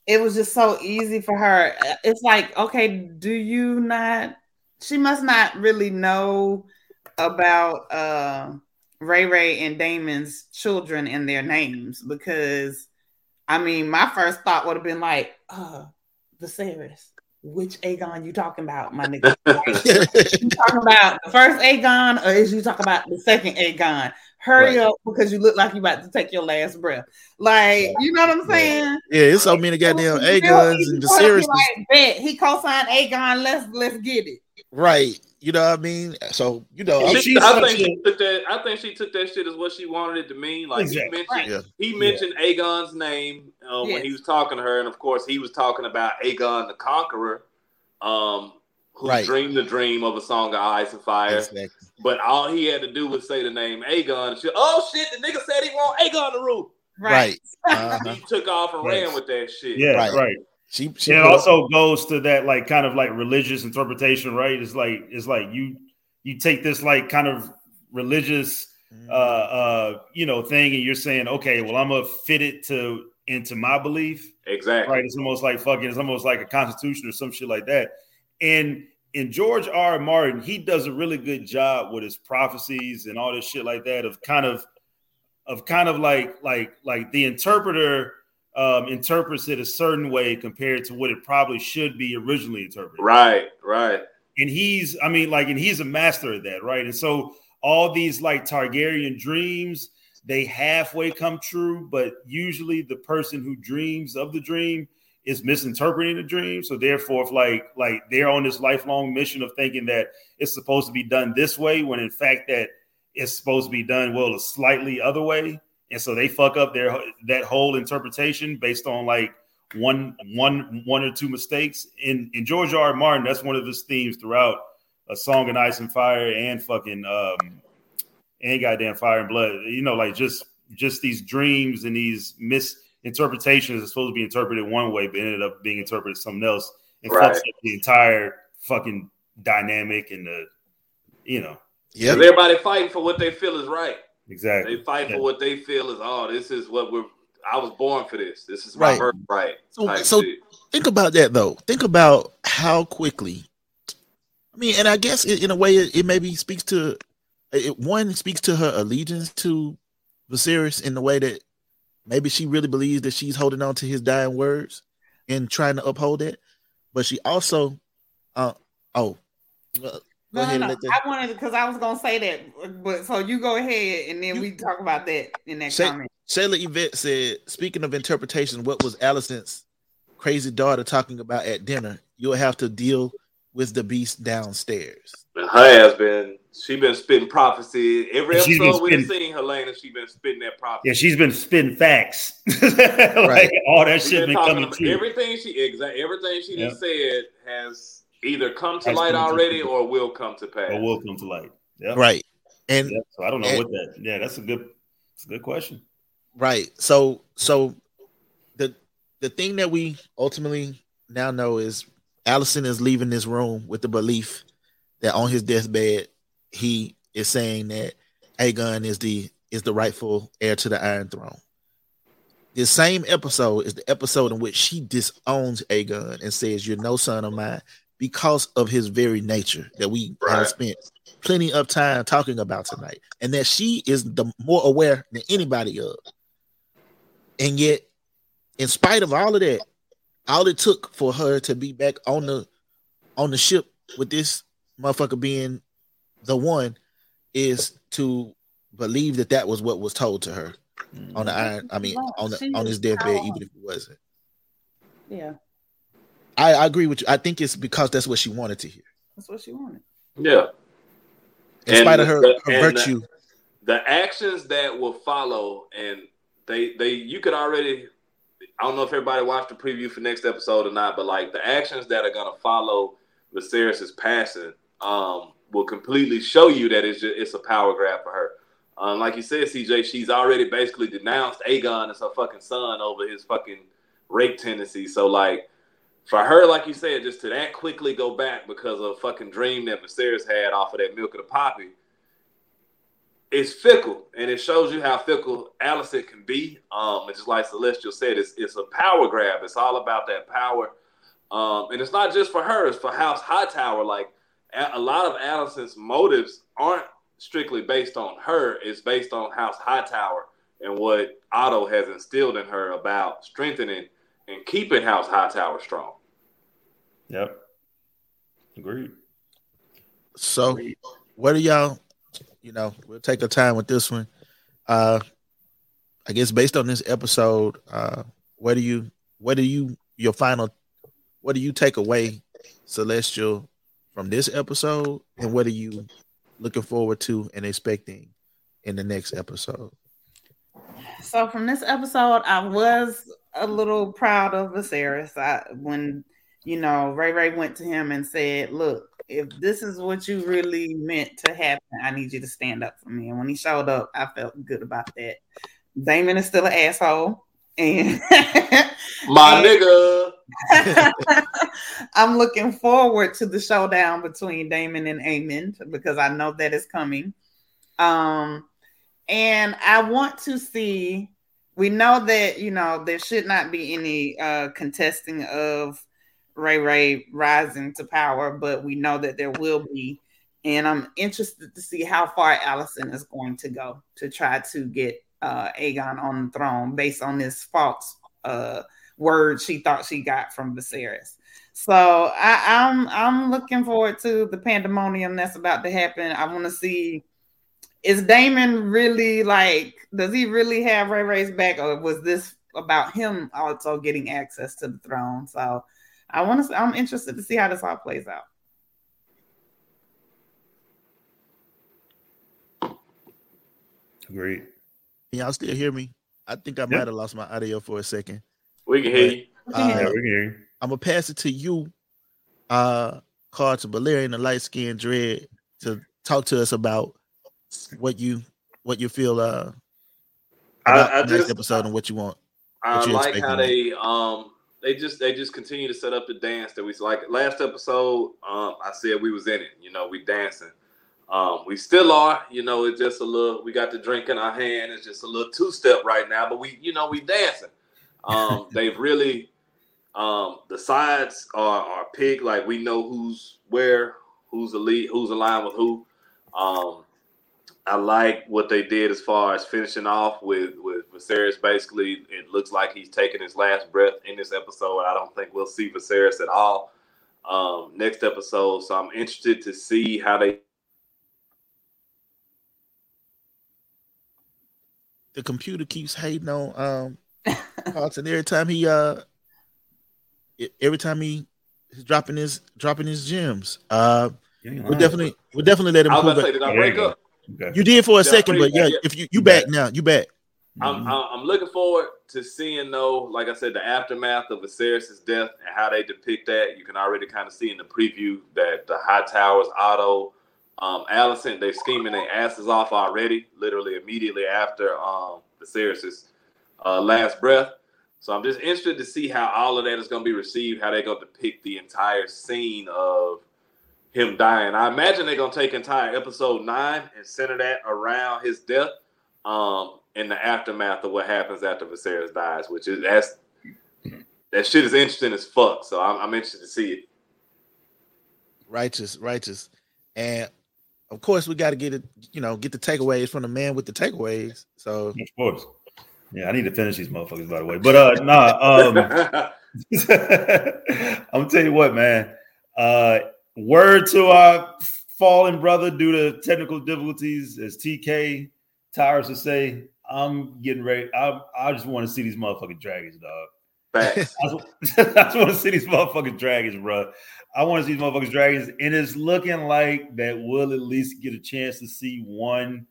it was just so easy for her. It's like, okay, do you not? She must not really know about uh Ray Ray and Daemon's children and their names because, I mean, my first thought would have been like, uh, Viserys. Which Aegon you talking about, my nigga? you talking about the first Aegon, or is you talking about the second Aegon? Hurry Right. up because you look like you about to take your last breath. Like, you know what I'm saying? yeah, it's so many goddamn It was real Aegons and for her Viserys. Like, bet he co-signed Aegon. Let's let's get it. Right. You know what I mean? So you know, I'm- she- She, I think she took that. I think she took that shit as what she wanted it to mean. Like Exactly. he mentioned, Yeah. he mentioned Aegon's name uh, when he was talking to her, and of course, he was talking about Aegon the Conqueror, um, who Right. dreamed the dream of a song of ice and fire. exactly. But all he had to do was say the name Aegon. And she, oh shit, the nigga said he want Aegon to rule. Right. Uh-huh. He took off and Yes. ran with that shit. Yeah, Right. right. She she it put up- also goes to that like kind of like religious interpretation, right? It's like it's like you you take this like kind of religious uh uh you know thing and you're saying, okay, well, I'm gonna fit it to into my belief. Exactly. Right. It's almost like fucking it's almost like a constitution or some shit like that. And in George R. R. Martin, he does a really good job with his prophecies and all this shit like that of kind of of kind of like like like the interpreter um interprets it a certain way compared to what it probably should be originally interpreted Right. Right. and he's i mean like and he's a master of that right and so all these like targaryen dreams they halfway come true but usually the person who dreams of the dream is misinterpreting the dream so therefore if like like they're on this lifelong mission of thinking that it's supposed to be done this way when in fact that it's supposed to be done well a slightly other way and so they fuck up their that whole interpretation based on like one one one or two mistakes in in George R. R. Martin. That's one of his themes throughout a song of ice and fire and fucking um and goddamn fire and blood. You know, like just just these dreams and these misinterpretations are supposed to be interpreted one way, but ended up being interpreted something else. And Right. fucks up the entire fucking dynamic and the you know Yeah, everybody fighting for what they feel is right. Exactly. They fight Yeah. for what they feel is, oh, this is what we're. I was born for this. This is my Right. birthright. So- so- shit. Think about that though. Think about how quickly. I mean, and I guess it, in a way, it, it maybe speaks to it. One speaks to her allegiance to Viserys in the way that maybe she really believes that she's holding on to his dying words and trying to uphold it. But she also, uh, oh, well, Go No, no, and no. let I wanted because I was gonna say that, but so you go ahead and then You- we talk about that in that Say- comment. Shayla Yvette said, speaking of interpretation, what was Alicent's crazy daughter talking about at dinner? You'll have to deal with the beast downstairs. And her ass been she been spitting prophecy every And she's been episode we've spitting- seen Helaena. She been spitting that prophecy. Yeah, she's been spitting facts. like Right. all that She shit been been coming about true. everything she exact everything she Yeah. just said has either come to light come to already fruition. or will come to pass. Or will come to light. Yeah. Right. And Yeah. So I don't know and- what that. Yeah, that's a good. It's a good question. Right. So so the the thing that we ultimately now know is Alicent is leaving this room with the belief that on his deathbed he is saying that Aegon is the is the rightful heir to the Iron Throne. This same episode is the episode in which she disowns Aegon and says, "You're no son of mine," because of his very nature that we Right. have spent plenty of time talking about tonight, and that she is the more aware than anybody of. And yet, in spite of all of that, all it took for her to be back on the on the ship with this motherfucker being the one is to believe that that was what was told to her on the iron. I mean, on the on his deathbed, even if it wasn't. Yeah, I, I agree with you. I think it's because that's what she wanted to hear, that's what she wanted. Yeah. in And spite of her, the- her and the- virtue. the actions that will follow and they they you could already I don't know if everybody watched the preview for next episode or not, but like the actions that are gonna follow Viserys' passing um will completely show you that it's just, it's a power grab for her. Um, like you said, CJ, she's already basically denounced Aegon as her fucking son over his fucking rape tendencies. So like for her, like you said, just to that quickly go back because of a fucking dream that Viserys had off of that milk of the poppy, it's fickle, and it shows you how fickle Alicent can be. Um, it's just like Celestial said, it's it's a power grab. It's all about that power, um, and it's not just for her. It's for House Hightower. Like a, lot of Alicent's motives aren't strictly based on her. It's based on House Hightower and what Otto has instilled in her about strengthening and keeping House Hightower strong. Yep. Agreed. So, what do y'all? You know, we'll take our time with this one. Uh, I guess based on this episode, uh, what do you, what do you, your final, what do you take away, Celestial, from this episode, and what are you looking forward to and expecting in the next episode? So from this episode, I was a little proud of Viserys. I when you know Ray Ray went to him and said, "Look, if this is what you really meant to happen, I need you to stand up for me." And when he showed up, I felt good about that. Daemon is still an asshole, and My nigga. I'm looking forward to the showdown between Daemon and Aemond because I know that is coming. Um, and I want to see. We know that you know there should not be any uh, contesting of Ray Ray rising to power, but we know that there will be. And I'm interested to see how far Alicent is going to go to try to get uh, Aegon on the throne based on this false uh, word she thought she got from Viserys. So I, I'm I'm looking forward to the pandemonium that's about to happen. I want to see is Daemon really like does he really have Ray Ray's back, or was this about him also getting access to the throne? So I want to I'm interested to see how this all plays out. Great. Can y'all still hear me? I think I might have lost my audio for a second. We can hear you. Uh, yeah, we can hear you. I'm gonna pass it to you, uh, Carl to Valerian, the light skinned dread, to talk to us about what you what you feel uh about I, I the next just episode and what you want. I What you like how now? they um they just they just continue to set up the dance that we like last episode. Um, I said we was in it. You know, we dancing. Um, we still are. You know, it's just a little. We got the drink in our hand. It's just a little two step right now, but we, you know, we dancing. Um, they've really um the sides are are picked. Like we know who's where, who's the lead, who's aligned with who. Um, I like what they did as far as finishing off with with Viserys. Basically, it looks like he's taking his last breath in this episode. I don't think we'll see Viserys at all um, next episode. So I'm interested to see how they. The computer keeps hating on um Carlton every time he uh every time he he's dropping his dropping his gems. Uh You we're definitely we're definitely let him I was prove about to say, it. did I break up? Okay. You did for a Yeah, second, but yeah, yeah. if you you back now, you back. I'm, Mhm. I'm I'm looking forward to seeing though, like I said, the aftermath of Viserys' death and how they depict that. You can already kind of see in the preview that the Hightowers, Otto, um, Alicent, they're scheming their asses off already, literally immediately after um, Viserys' uh, last breath. So I'm just interested to see how all of that is going to be received, how they're going to depict the entire scene of him dying. I imagine they're going to take entire episode nine and center that around his death um, in the aftermath of what happens after Viserys dies, which is that's that shit is interesting as fuck. So I'm, I'm interested to see it. Righteous, righteous. And of course we gotta get it, you know, get the takeaways from the man with the takeaways. So Of course. Yeah, I need to finish these motherfuckers, by the way. But uh nah, um I'm gonna tell you what, man. Uh word to our fallen brother due to technical difficulties, as TK tires to say, I'm getting ready. I, I just want to see these motherfucking dragons, dog. Facts. I just, just want to see these motherfucking dragons, bro. I want to see these motherfucking dragons, and it's looking like that we'll at least get a chance to see one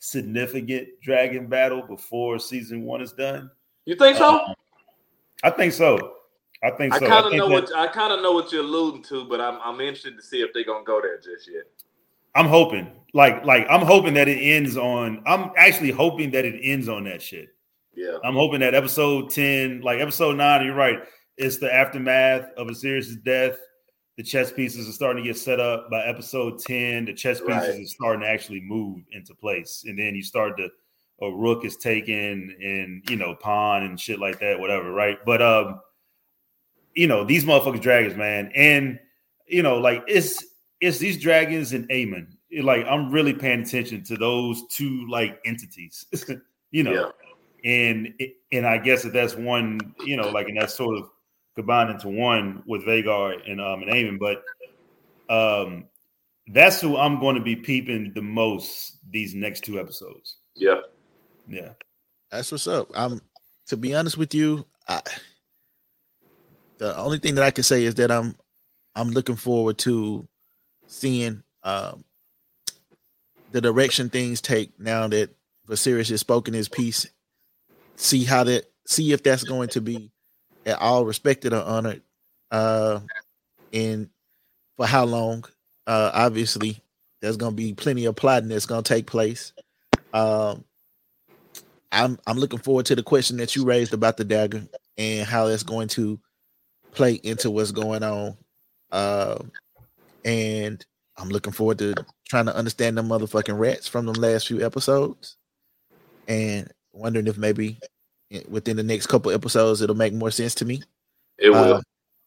significant dragon battle before season one is done. You think so? Um, I think so. I think so. I kind of know that- what I kind of know what you're alluding to, but I'm I'm interested to see if they're gonna go there just yet. I'm hoping, like, like I'm hoping that it ends on. I'm actually hoping that it ends on that shit. Yeah. I'm hoping that episode 10, like episode nine, you're right. It's the aftermath of Viserys' death. The chess pieces are starting to get set up. By episode 10, the chess pieces Right. are starting to actually move into place. And then you start to a rook is taken and you know, pawn and shit like that, whatever, right? But um, you know, these motherfuckers dragons, man. And you know, like it's it's these dragons and Aemond. Like I'm really paying attention to those two like entities. you know, Yeah. and and I guess that that's one, you know, like and that's sort of combined into one with Vhagar and um and Aemond, but um that's who I'm going to be peeping the most these next two episodes. Yeah. Yeah, that's what's up. I'm to be honest with you, I, the only thing that I can say is that I'm I'm looking forward to seeing um, the direction things take now that Viserys has spoken his piece. See how that see if that's going to be at all respected or honored, uh, and for how long. Uh, obviously, there's going to be plenty of plotting that's going to take place. Um, I'm I'm looking forward to the question that you raised about the dagger and how that's going to play into what's going on. Uh, and I'm looking forward to trying to understand the motherfucking rats from the last few episodes, and wondering if maybe within the next couple episodes it'll make more sense to me. It will. Uh,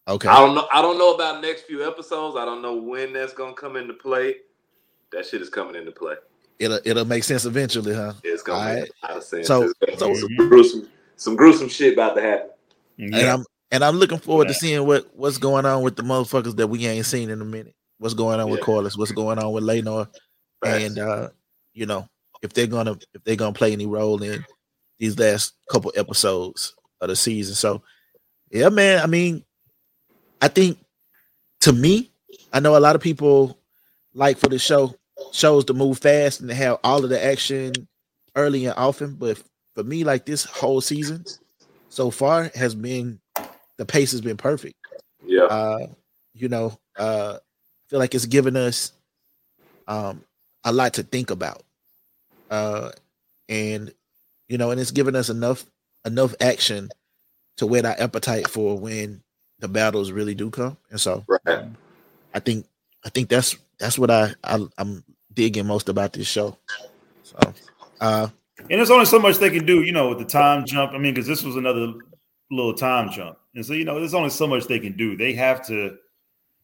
okay. I don't know. I don't know about next few episodes. I don't know when that's gonna come into play. That shit is coming into play. It'll it'll make sense eventually, huh? It's gonna All make right. a lot of sense. So- so- be some gruesome, some gruesome shit about to happen. And Yeah. I'm and I'm looking forward to seeing what what's going on with the motherfuckers that we ain't seen in a minute. What's going on with Yeah. Corlys? What's going on with Laenor? Facts. And uh, you know, if they're gonna if they're gonna play any role in these last couple episodes of the season. So yeah, man. I mean, I think to me, I know a lot of people like for the show shows to move fast and to have all of the action early and often, but for me, like this whole season so far has been the pace has been perfect. yeah, Uh, you know, uh, I feel like it's given us um a lot to think about. Uh, and you know, and it's given us enough enough action to whet our appetite for when the battles really do come. And so right. I think I think that's that's what I, I I'm digging most about this show. So uh And there's only so much they can do, you know, with the time jump. I mean, because this was another little time jump, and so you know, there's only so much they can do. They have to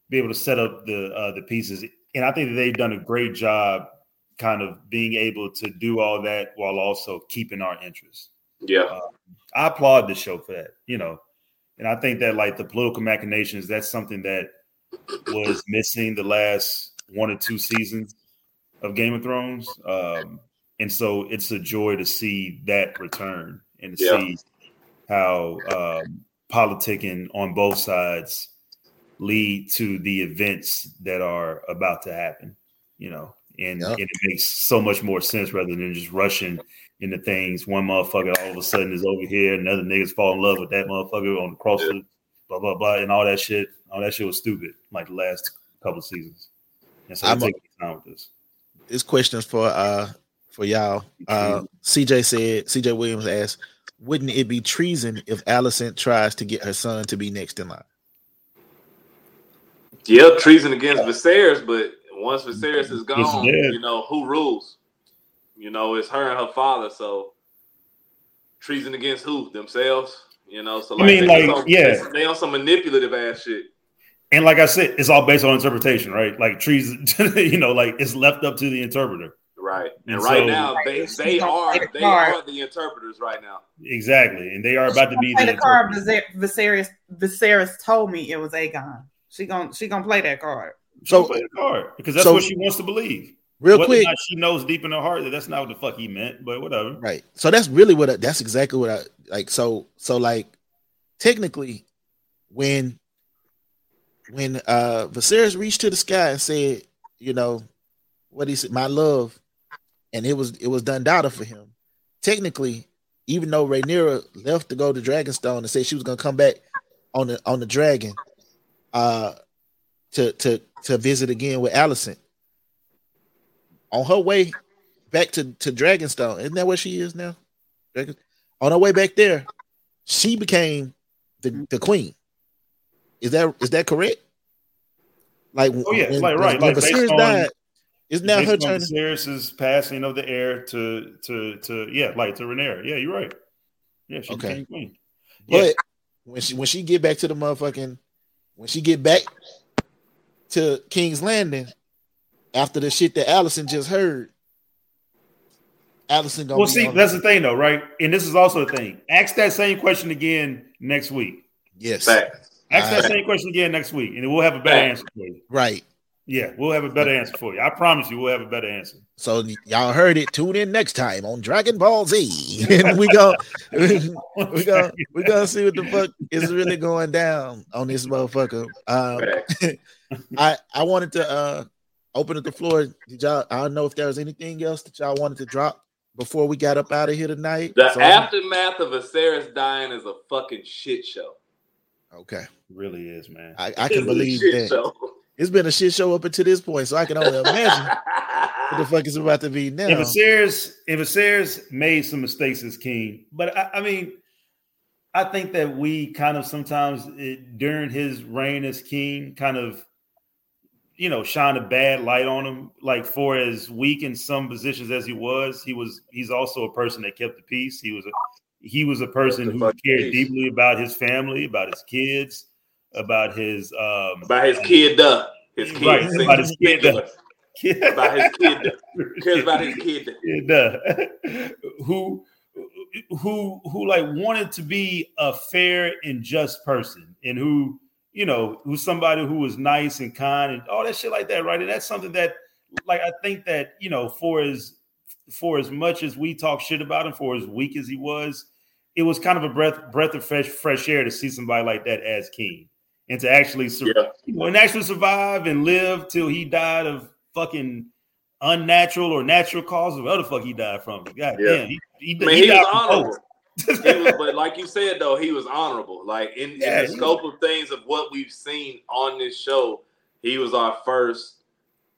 be able to set up the uh, the pieces, and I think that they've done a great job, kind of being able to do all that while also keeping our interest. Yeah, I applaud the show for that, you know, and I think that like the political machinations, that's something that was missing the last one or two seasons of Game of Thrones. Um, and so it's a joy to see that return and to Yeah. see how um, politicking on both sides lead to the events that are about to happen, you know, and, Yep. and it makes so much more sense rather than just rushing into things. One motherfucker all of a sudden is over here, another niggas fall in love with that motherfucker on the crossroad, blah blah blah, and all that shit. All that shit was stupid, like the last couple seasons. And so I'm taking time with this. this question's for uh for y'all. Uh CJ said CJ Williams asked, wouldn't it be treason if Alicent tries to get her son to be next in line? yeah. Treason against Viserys, but once Viserys is gone, dead. you know who rules. You know, it's her and her father. So treason against who? Themselves. You know, so I mean, they like, some- yeah. they on some manipulative ass shit. And like I said, it's all based on interpretation, right? Like treason, you know, like it's left up to the interpreter. Right. And And right so- now they they are they are the interpreters right now. Exactly, and they are about to be play the, the card. interpreters. Viserys, Viserys told me it was Aegon. She gon' she gonna play that card. So So play the card because that's so- what she wants to believe. real Whether quick, she knows deep in her heart that that's not what the fuck he meant, but whatever. right? So that's really what I, that's exactly what I like. So so like technically, when when uh Viserys reached to the sky and said, you know, what he said, my love, and it was it was done data for him. Technically, even though Rhaenyra left to go to Dragonstone and said she was gonna come back on the on the dragon, uh, to to to visit again with Alicent. On her way back to to Dragonstone, isn't that where she is now? Dragon, on her way back there, she became the, the queen. Is that is that correct? Like, Oh, yeah, when, like, right, when like, based on- died, it's now her Based on turn. Viserys's passing of the heir to to to yeah, like to Rhaenyra. Yeah, you're right. Yeah, she Okay. became queen. Yeah. But when she when she get back to the motherfucking when she get back to King's Landing after the shit that Alicent just heard, Alicent gonna Well, be see, on- that's the thing, though, right? And this is also the thing. Ask that same question again next week. yes, Fact. Ask that Alright. same question again next week, and we'll have a better Fact. answer for you. right. Yeah, we'll have a better answer for you. I promise you, we'll have a better answer. So y'all heard it. Tune in next time on Dragon Ball Z, and we go, we go, we gonna see what the fuck is really going down on this motherfucker. Um, I I wanted to uh open up the floor. Did y'all? I don't know if there was anything else that y'all wanted to drop before we got up out of here tonight. The So aftermath of Viserys dying is a fucking shit show. okay, It really is, man. I, I can believe shit that. show. It's been a shit show up until this point, so I can only imagine what the fuck is about to be now. If Viserys, if Viserys made some mistakes as king, but I, I mean, I think that we kind of sometimes it, during his reign as king, kind of, you know, shine a bad light on him. Like for as weak in some positions as he was, he was he's also a person that kept the peace. He was a he was a person who cared peace. deeply about his family, about his kids, about his um About his kid, duh. His kid, Right, about his kid, duh. About his kid, cares about his kid. Who who who like wanted to be a fair and just person and who you know who's somebody who was nice and kind and all that shit like that right and that's something that like i think that you know for as for as much as we talk shit about him for as weak as he was it was kind of a breath breath of fresh fresh air to see somebody like that as king and to actually sur- Yeah. you know, and actually survive and live till he died of fucking unnatural or natural causes, whatever the fuck he died from. God Yeah. damn, he, he, I mean, he he was honorable. Was, but like you said, though, he was honorable. Like in, Yeah, in the he scope of things of what we've seen on this show, he was our first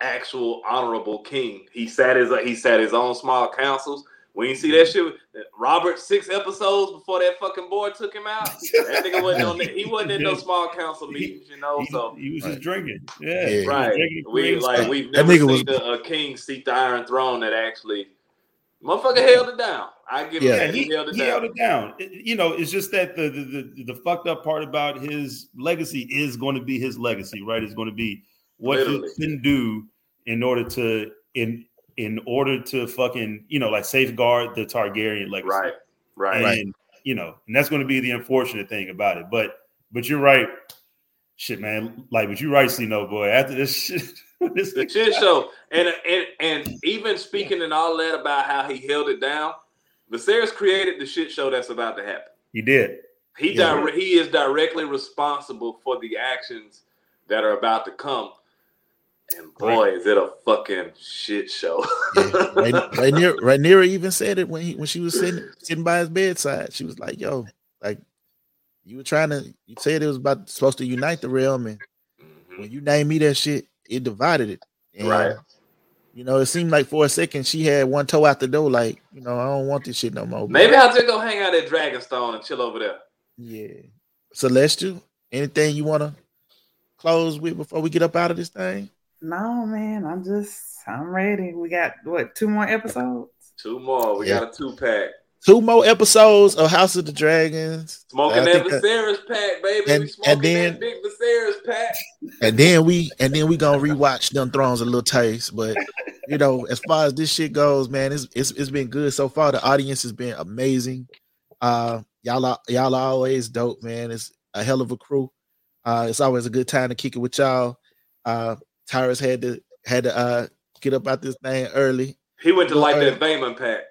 actual honorable king. He sat his he sat his own small councils. When you see that shit, Robert six episodes before that fucking board took him out. That nigga wasn't on. That, he wasn't in no small council meetings, you know. So he was Right. just drinking. Yeah, Yeah. right, drinking we Queen's like we've That never nigga seen a, a king seat the Iron Throne that actually, motherfucker held it down. I give Yeah. Yeah, that. he, He, held it he down. held it down. It- you know, it's just that the, the the the fucked up part about his legacy is going to be his legacy, right? It's going to be what Literally. he can do in order to in in order to fucking you know like safeguard the Targaryen legacy, Right, right. And Right. you know, and that's going to be the unfortunate thing about it. But but you're right, shit, man. Like, but you're right, no boy. After this shit, this the shit show. And and and even speaking and all that about how he held it down, Viserys created the shit show that's about to happen. he did. He Yeah. dire- he is directly responsible for the actions that are about to come. And boy, is it a fucking shit show. Yeah. Right, Rhaenyra even said it when he when she was sitting sitting by his bedside. She was like, "Yo, like you were trying to. You said it was about supposed to unite the realm, and Mhm. when you named me that shit, it divided it. And, Right. You know, it seemed like for a second she had one toe out the door. Like, you know, I don't want this shit no more. Maybe I'll just go hang out at Dragonstone and chill over there. Yeah. Celestial, anything you want to close with before we get up out of this thing? No, man, I'm just I'm ready. We got what two more episodes? Two more. We Yeah. got a two pack. Two more episodes of House of the Dragons. Smoking I that think that- Viserys pack, baby. And- we smoking and then- that big Viserys pack. and then we and then we gonna rewatch them thrones a little taste. But you know, as far as this shit goes, man, it's it's, it's been good so far. The audience has been amazing. Uh, y'all are y'all are always dope, man. It's a hell of a crew. Uh, it's always a good time to kick it with y'all. Uh, Tyrus had to had to uh get up out this thing early. He went to like uh, that Vaemond pack.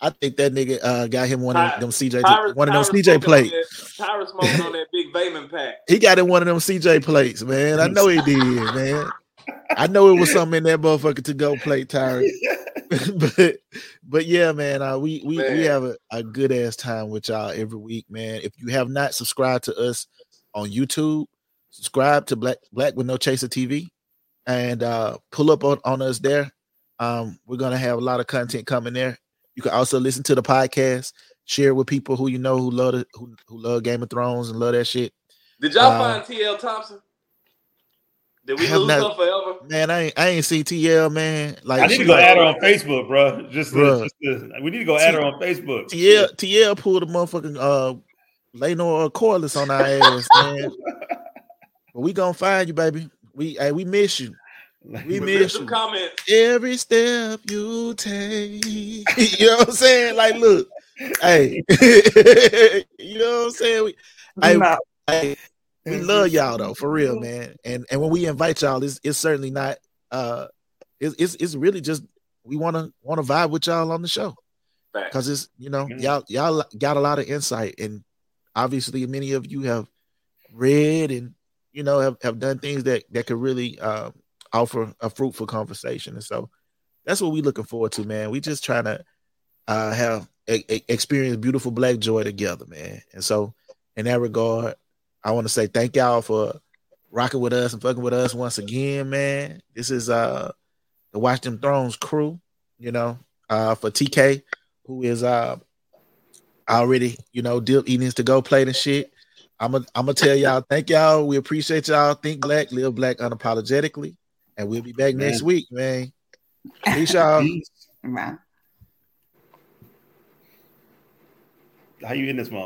I think that nigga uh got him one Ty- of them CJ Tyrus- one of them Tyrus CJ plates. Tyrus smoking on that big Vaemond pack. He got in one of them CJ plates, man. I know he did, man. I know it was something in that motherfucker to go plate Tyrus. but but yeah, man, uh, we we Man. we have a, a good ass time with y'all every week, man. If you have not subscribed to us on YouTube, subscribe to Black Black with No Chaser TV, and uh, pull up on, on us there. Um, we're gonna have a lot of content coming there. You can also listen to the podcast, share it with people who you know who love it, who, who love Game of Thrones and love that shit. Did y'all Uh, find TL Thompson? Did we I lose not- her forever? Man, I ain't I ain't see TL man. Like I need to go like- add her on Facebook, bro. Just, to, Bruh. just to, we need to go add her on Facebook. TL TL pulled a motherfucking uh Laenor Corlys on our ass, man. but we gonna find you, baby. We hey, we miss you. We miss you. comments. Every step you take. you know what I'm saying? Like, look, hey, you know what I'm saying? We, Hey, No. hey, we love y'all though, for real, man. And and when we invite y'all, it's it's certainly not uh it's it's, it's really just we wanna wanna vibe with y'all on the show. Because it's you know y'all y'all got a lot of insight and obviously many of you have read and you know have, have done things that that could really um offer a fruitful conversation. And so that's what we're looking forward to, man. We just trying to uh, have a, a, experience beautiful black joy together, man. And so in that regard, I want to say thank y'all for rocking with us and fucking with us once again, man. This is uh the Watch Them Thrones crew, you know, uh for TK, who is uh already, you know, deal he needs to go play the shit. I'm gonna I'm gonna tell y'all, thank y'all. We appreciate y'all. Think black, live black unapologetically. And we'll be back man. next week, man. Peace, y'all. Peace. How you in this month?